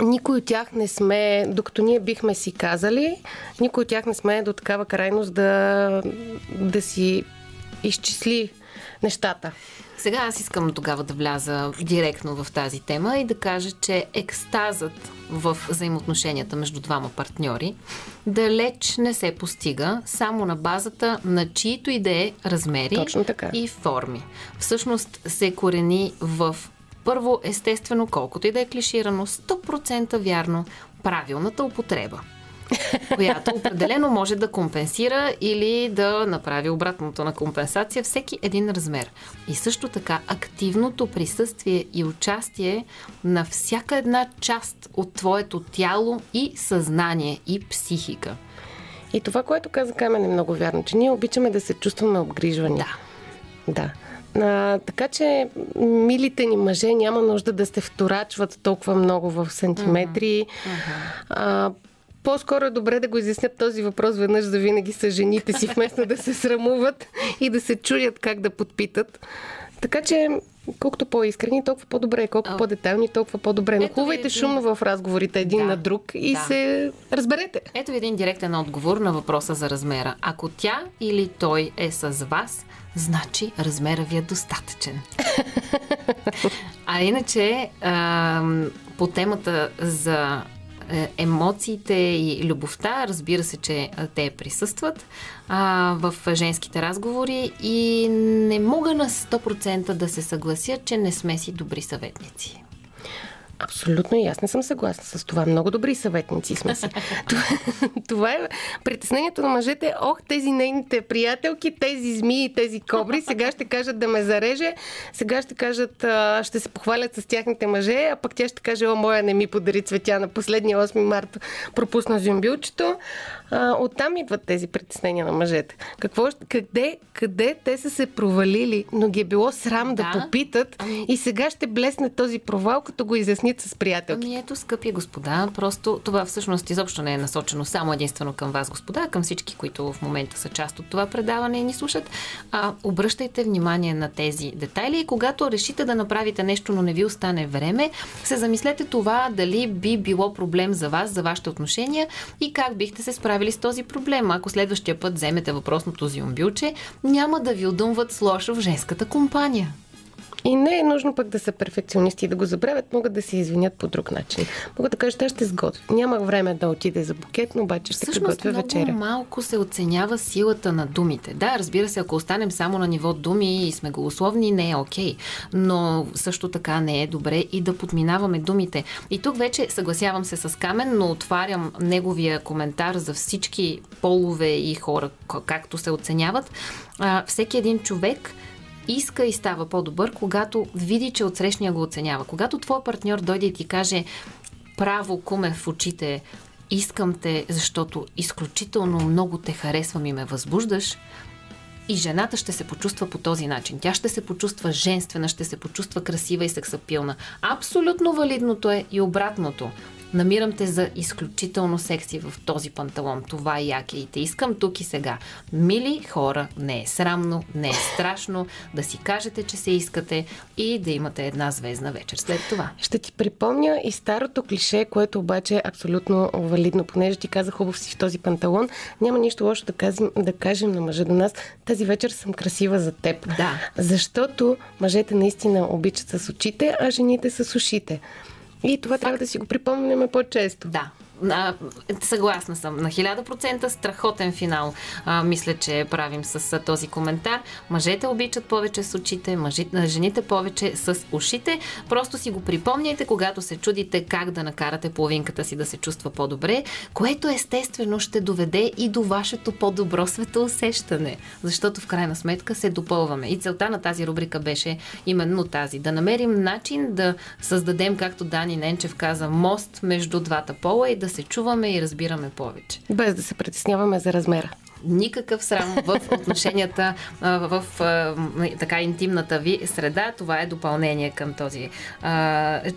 никой от тях не сме, докато ние бихме си казали, никой от тях не сме до такава крайност да, да си изчисли нещата. Сега аз искам тогава да вляза директно в тази тема и да кажа, че екстазът в взаимоотношенията между двама партньори далеч не се постига само на базата на чието и да е размери и форми. Всъщност се корени в първо, естествено, колкото и да е клиширано, 100% вярно, правилната употреба *laughs* която определено може да компенсира или да направи обратното на компенсация всеки един размер. И също така активното присъствие и участие на всяка една част от твоето тяло и съзнание и психика. И това, което каза Камен е много вярно, че ние обичаме да се чувстваме обгрижвани. Да. Да. А, така че милите ни мъже няма нужда да се вторачват толкова много в сантиметри. А, по-скоро е добре да го изяснят този въпрос веднъж за винаги с жените си, вместо да се срамуват и да се чудят как да подпитат. Така че, колкото по-искрени, толкова по-добре. Колкото по-детални, толкова по-добре. Нахувайте един- шумно в разговорите един Да, на друг и да. се разберете. Ето ви един директен отговор на въпроса за размера. Ако тя или той е с вас, значи размера ви е достатъчен. А иначе, ам, по темата за е, емоциите и любовта, разбира се, че а, те присъстват а, в женските разговори и не мога на 100% да се съглася, че не сме си добри съветници. Абсолютно и аз не съм съгласна с това. Много добри съветници сме си. *laughs* това, това е притеснението на мъжете. Ох, тези нейните приятелки, тези змии, тези кобри, сега ще кажат да ме зареже, сега ще кажат, а, ще се похвалят с тяхните мъже, а пък тя ще каже, о, моя не ми подари цветя на последния 8 марта, пропусна зюмбилчето. А, оттам идват тези притеснения на мъжете. Какво, къде, къде те са се провалили, но ги е било срам да, Да. попитат Ами- и сега ще блесне този провал, като го изяснят с приятелки. Ами ето, скъпи господа, просто това всъщност изобщо не е насочено само единствено към вас, господа, към всички, които в момента са част от това предаване и ни слушат. А, обръщайте внимание на тези детайли и когато решите да направите нещо, но не ви остане време, се замислете това дали би било проблем за вас, за вашите отношения и как бихте се справили с този проблем. Ако следващия път вземете въпросното зиумбилче, няма да ви удумват с лошо в женската компания. И не е нужно пък да са перфекционисти и да го забравят, могат да се извинят по друг начин. Могат да кажат, аз ще сготвя. Нямах време да отиде за букет, но обаче ще Всъщност приготвя много вечеря. малко се оценява силата на думите. Да, разбира се, ако останем само на ниво думи и сме голословни, не е окей. Но също така не е добре и да подминаваме думите. И тук вече съгласявам се с Камен, но отварям неговия коментар за всички полове и хора, както се оценяват. Всеки един човек иска и става по-добър, когато види, че отсрещния го оценява. Когато твой партньор дойде и ти каже право куме в очите, искам те, защото изключително много те харесвам и ме възбуждаш, и жената ще се почувства по този начин. Тя ще се почувства женствена, ще се почувства красива и сексапилна. Абсолютно валидното е и обратното. Намирам те за изключително секси в този панталон. Това е яке и те искам тук и сега. Мили хора, не е срамно, не е страшно да си кажете, че се искате и да имате една звездна вечер след това. Ще ти припомня и старото клише, което обаче е абсолютно валидно, понеже ти каза хубав си в този панталон. Няма нищо лошо да, казим, да кажем на мъжа до нас, тази вечер съм красива за теб. Да. Защото мъжете наистина обичат с очите, а жените с ушите. И това трябва да си го припомняме по-често. Да. А, съгласна съм. На 1000% страхотен финал. А, мисля, че правим с а, този коментар. Мъжете обичат повече с очите, мъжи, а, жените повече с ушите. Просто си го припомняйте, когато се чудите как да накарате половинката си да се чувства по-добре, което естествено ще доведе и до вашето по-добро светоусещане. Защото в крайна сметка се допълваме. И целта на тази рубрика беше именно тази. Да намерим начин да създадем, както Дани Ненчев каза, мост между двата пола и да се чуваме и разбираме повече. Без да се притесняваме за размера. Никакъв срам в отношенията в така интимната ви среда. Това е допълнение към този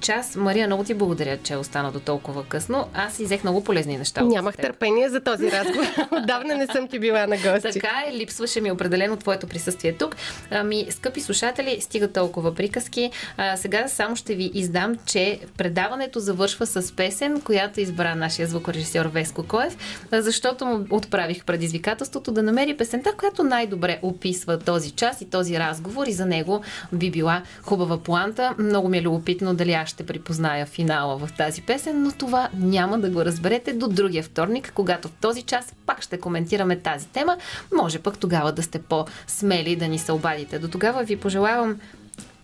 час. Мария, много ти благодаря, че остана до толкова късно. Аз изех много полезни неща. Нямах търпение за този разговор. *laughs* Отдавна не съм ти била на гости. Така е, липсваше ми определено твоето присъствие тук. Ами, скъпи слушатели, стига толкова приказки. А, сега само ще ви издам, че предаването завършва с песен, която избра нашия звукорежисьор Веско Коев, защото му отправих предизвикателството да намери песента, която най-добре описва този час и този разговор и за него би била хубава планта. Много ми е любопитно дали аз ще припозная финала в тази песен, но това няма да го разберете до другия вторник, когато в този час пак ще коментираме тази тема. Може пък тогава да сте по-смели да ни се обадите. До тогава ви пожелавам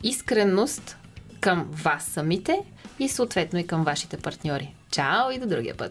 искренност към вас самите и съответно и към вашите партньори. Чао и до другия път!